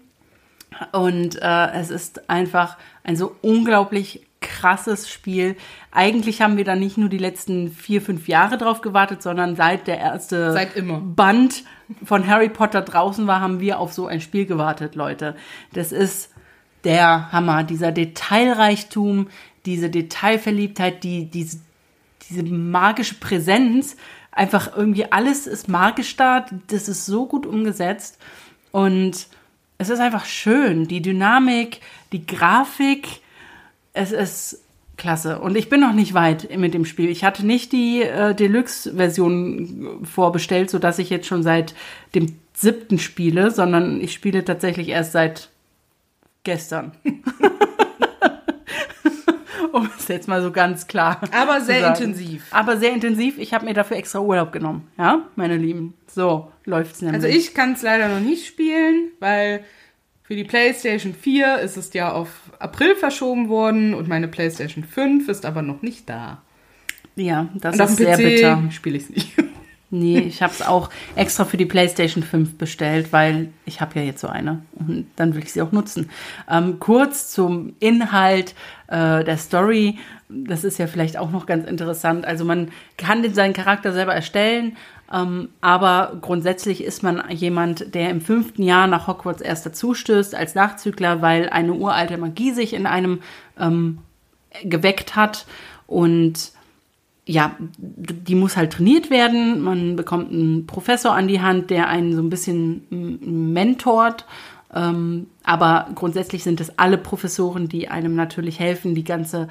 Und äh, es ist einfach ein so unglaublich krasses Spiel. Eigentlich haben wir da nicht nur die letzten vier, fünf Jahre drauf gewartet, sondern seit der erste Seit. Band von Harry Potter draußen war, haben wir auf so ein Spiel gewartet, Leute. Das ist der Hammer, dieser Detailreichtum, diese Detailverliebtheit, die, diese, diese magische Präsenz. Einfach irgendwie alles ist magisch da. Das ist so gut umgesetzt. Und es ist einfach schön. Die Dynamik, die Grafik. Es ist klasse. Und ich bin noch nicht weit mit dem Spiel. Ich hatte nicht die äh, Deluxe-Version vorbestellt, sodass ich jetzt schon seit dem siebten spiele, sondern ich spiele tatsächlich erst seit gestern. um es jetzt mal so ganz klar. Aber sehr intensiv. Aber sehr intensiv. Ich habe mir dafür extra Urlaub genommen. Ja, meine Lieben. So läuft's nämlich. Also ich kann es leider noch nicht spielen, weil für die PlayStation 4 ist es ja auf April verschoben worden und meine PlayStation 5 ist aber noch nicht da. ja, das Und ist sehr bitter. Spiele ich es nicht. Nee, ich habe es auch extra für die PlayStation 5 bestellt, weil ich habe ja jetzt so eine und dann will ich sie auch nutzen. Ähm, kurz zum Inhalt äh, der Story. Das ist ja vielleicht auch noch ganz interessant. Also man kann den, seinen Charakter selber erstellen, ähm, aber grundsätzlich ist man jemand, der im fünften Jahr nach Hogwarts erst dazustößt als Nachzügler, weil eine uralte Magie sich in einem ähm, geweckt hat und ja, die muss halt trainiert werden. Man bekommt einen Professor an die Hand, der einen so ein bisschen mentort. Ähm, aber grundsätzlich sind es alle Professoren, die einem natürlich helfen, die ganze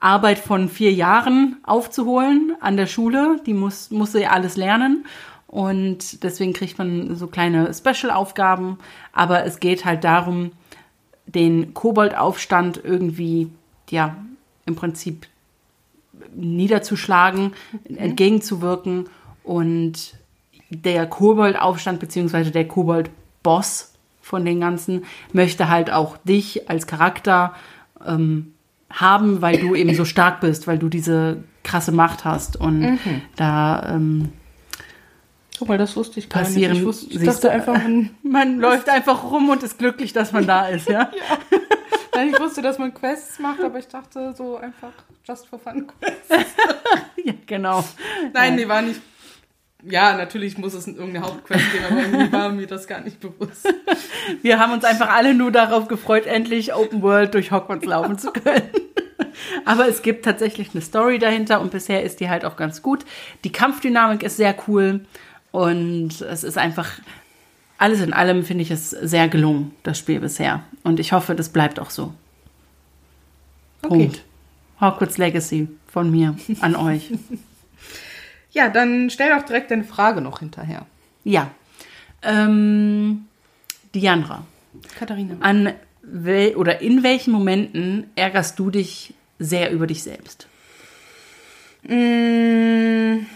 Arbeit von vier Jahren aufzuholen an der Schule. Die muss, muss sie alles lernen. Und deswegen kriegt man so kleine Special-Aufgaben. Aber es geht halt darum, den Koboldaufstand irgendwie, ja, im Prinzip niederzuschlagen, entgegenzuwirken und der Koboldaufstand beziehungsweise der Kobold-Boss von den ganzen möchte halt auch dich als Charakter ähm, haben, weil du eben so stark bist, weil du diese krasse Macht hast und da ähm, Guck mal, das wusste ich gar passieren. nicht. Ich, wusste, ich dachte einfach, man, man läuft einfach rum und ist glücklich, dass man da ist, ja? nein, ich wusste, dass man Quests macht, aber ich dachte so einfach just for fun Quests. ja genau. Nein, die war nicht. Ja, natürlich muss es irgendeine Hauptquest geben, aber irgendwie war mir das gar nicht bewusst. Wir haben uns einfach alle nur darauf gefreut, endlich Open World durch Hogwarts laufen zu können. Aber es gibt tatsächlich eine Story dahinter und bisher ist die halt auch ganz gut. Die Kampfdynamik ist sehr cool und es ist einfach alles in allem finde ich es sehr gelungen, das Spiel bisher. Und ich hoffe, das bleibt auch so. Okay. Punkt. Hogwarts Legacy von mir an euch. Ja, dann stell doch direkt deine Frage noch hinterher. Ja. Ähm, Diandra. Katharina. An wel oder in welchen Momenten ärgerst du dich sehr über dich selbst? Mm,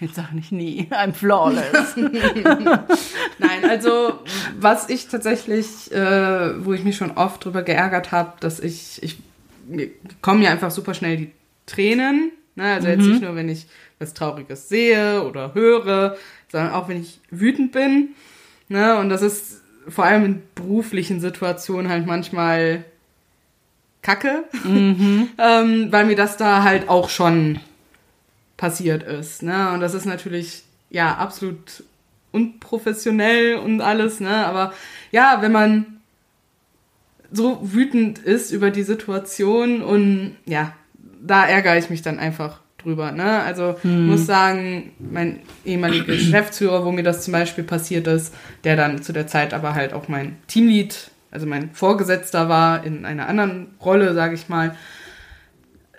Jetzt sag nicht nie. I'm flawless. Nein, also was ich tatsächlich, äh, wo ich mich schon oft drüber geärgert habe, dass ich, ich mir kommen ja einfach super schnell die Tränen. Ne? Also jetzt nicht nur, wenn ich was Trauriges sehe oder höre, sondern auch wenn ich wütend bin. Ne? Und das ist vor allem in beruflichen Situationen halt manchmal Kacke, ähm, weil mir das da halt auch schon passiert ist. Ne? Und das ist natürlich ja absolut unprofessionell und alles, ne? Aber ja, wenn man so wütend ist über die Situation und ja, da ärgere ich mich dann einfach drüber. Ne? Also ich muss sagen, mein ehemaliger Geschäftsführer, wo mir das zum Beispiel passiert ist, der dann zu der Zeit aber halt auch mein Teamlead, also mein Vorgesetzter war in einer anderen Rolle, sage ich mal,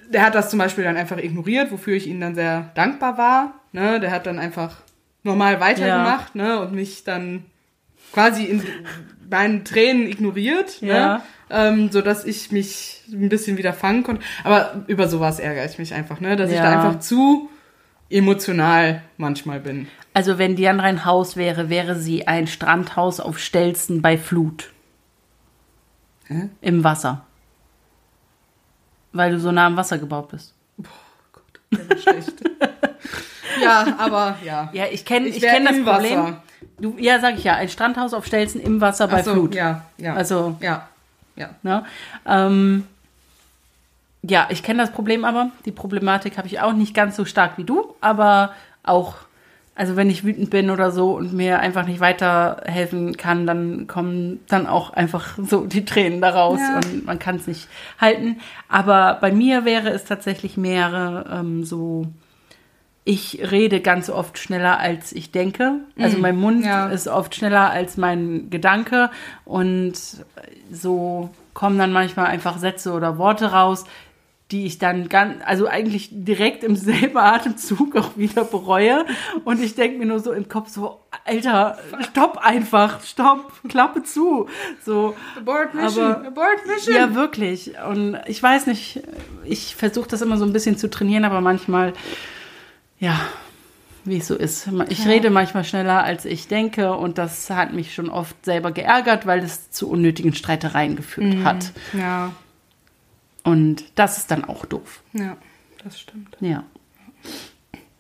der hat das zum Beispiel dann einfach ignoriert, wofür ich ihm dann sehr dankbar war. Ne? Der hat dann einfach normal weitergemacht ne? und mich dann quasi in meinen Tränen ignoriert, Ja. ne? ähm, so dass ich mich ein bisschen wieder fangen konnte. Aber über sowas ärgere ich mich einfach, ne? dass ich Ja. da einfach zu emotional manchmal bin. Also wenn Diandra ein Haus wäre, wäre sie ein Strandhaus auf Stelzen bei Flut. Hä? Im Wasser. Weil du so nah am Wasser gebaut bist. Der war schlecht. ja, aber ja. Ja, ich kenne ich wär kenn das Problem. Wasser. Du, ja, sag ich ja, ein Strandhaus auf Stelzen im Wasser bei so, Flut. Ja, ja. Also, ja, ja. ne? Ähm, ja, ich kenne das Problem aber. Die Problematik habe ich auch nicht ganz so stark wie du, aber auch, also wenn ich wütend bin oder so und mir einfach nicht weiterhelfen kann, dann kommen dann auch einfach so die Tränen da raus Ja. und man kann es nicht halten. Aber bei mir wäre es tatsächlich mehr ähm, so, ich rede ganz oft schneller als ich denke. Also mein Mund ja. ist oft schneller als mein Gedanke und so kommen dann manchmal einfach Sätze oder Worte raus, die ich dann ganz, also eigentlich direkt im selben Atemzug auch wieder bereue. Und ich denke mir nur so im Kopf so, Alter, stopp einfach, stopp, Klappe zu. So, Abort Mission, Aber- Abort Mission. ja, wirklich. Und ich weiß nicht, ich versuche das immer so ein bisschen zu trainieren, aber manchmal, ja, wie es so ist. Ich rede manchmal schneller, als ich denke und das hat mich schon oft selber geärgert, weil es zu unnötigen Streitereien geführt hat. ja, Und das ist dann auch doof. ja, das stimmt. Ja.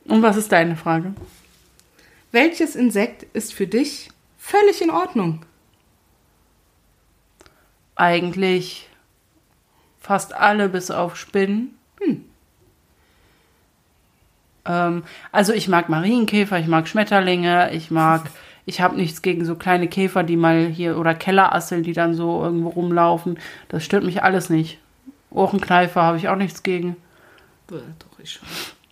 Und was ist deine Frage? Welches Insekt ist für dich völlig in Ordnung? Eigentlich fast alle bis auf Spinnen. Ähm, also ich mag Marienkäfer, ich mag Schmetterlinge, ich mag, ich habe nichts gegen so kleine Käfer, die mal hier oder Kellerasseln, die dann so irgendwo rumlaufen. Das stört mich alles nicht. Ohrenkneifer habe ich auch nichts gegen. Doch, ich schon.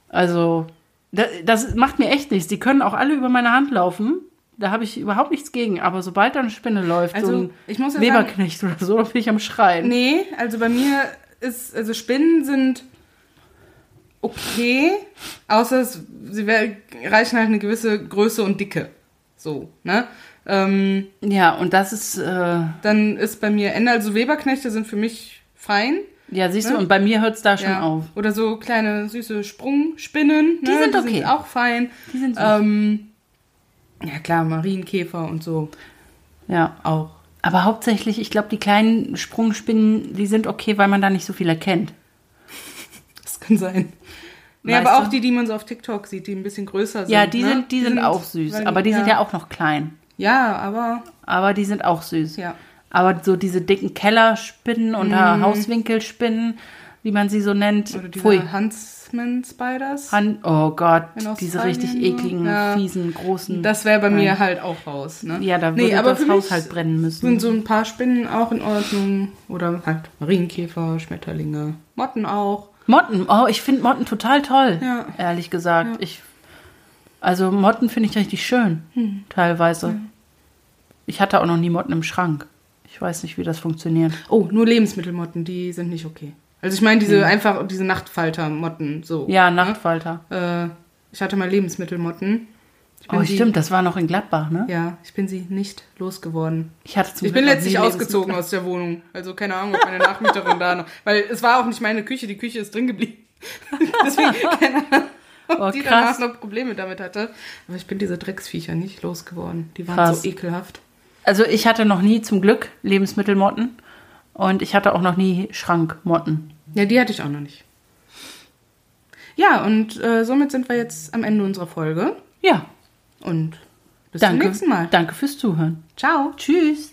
Also das, das macht mir echt nichts. Die können auch alle über meine Hand laufen. Da habe ich überhaupt nichts gegen. Aber sobald da eine Spinne läuft, Also, so ein ich muss ja Weberknecht oder so, dann bin ich am Schreien. Nee, also bei mir ist, also Spinnen sind okay, außer es, sie reichen halt eine gewisse Größe und Dicke. So, ne? Ähm, Ja, und das ist, äh, dann ist bei mir Ende, also Weberknechte sind für mich fein. Ja, siehst du, Ne? und bei mir hört es da schon Ja. auf. Oder so kleine süße Sprungspinnen. Die ne? sind die okay. Sind auch fein. Die sind süß. Ähm, ja klar, Marienkäfer und so Ja. auch. Aber hauptsächlich, ich glaube, die kleinen Sprungspinnen, die sind okay, weil man da nicht so viel erkennt. Das kann sein. Nee, Weißt aber du? auch die, die man so auf TikTok sieht, die ein bisschen größer sind. Ja, die ne? sind, die sind auch süß. Aber die sind ja auch noch klein. Ja, aber Aber die sind auch süß. ja. Aber so diese dicken Kellerspinnen oder Hauswinkelspinnen, wie man sie so nennt. Oder diese Pfui. Huntsman Spiders. Han oh Gott, diese richtig so. ekligen, Ja. fiesen, großen. Das wäre bei mir halt auch raus. Ne? ja, da nee, würde aber das Haus halt brennen müssen. sind so ein paar Spinnen auch in Ordnung. Oder halt Marienkäfer, Schmetterlinge, Motten auch. Motten, oh, ich finde Motten total toll, Ja. ehrlich gesagt. Ich, also Motten finde ich richtig schön, Hm. teilweise. Ich hatte auch noch nie Motten im Schrank. Ich weiß nicht, wie das funktioniert. Oh, nur Lebensmittelmotten, die sind nicht okay. Also ich meine diese einfach, diese Nachtfalter-Motten, so. Ja, Nachtfalter. Äh, ich hatte mal Lebensmittelmotten. Oh, sie, stimmt, das war noch in Gladbach, ne? Ja, ich bin sie nicht losgeworden. Ich hatte zum Ich bin Glück letztlich ausgezogen aus der Wohnung. Also keine Ahnung, ob meine Nachmieterin da noch. Weil es war auch nicht meine Küche, die Küche ist drin geblieben. Deswegen keine Ahnung, ob Oh, die danach noch Probleme damit hatte. Aber ich bin diese Drecksviecher nicht losgeworden. Die waren Krass. so ekelhaft. Also ich hatte noch nie zum Glück Lebensmittelmotten und ich hatte auch noch nie Schrankmotten. Ja, die hatte ich auch noch nicht. Ja, und äh, somit sind wir jetzt am Ende unserer Folge. Ja, Und bis danke. zum nächsten Mal. Danke fürs Zuhören. Ciao. Tschüss.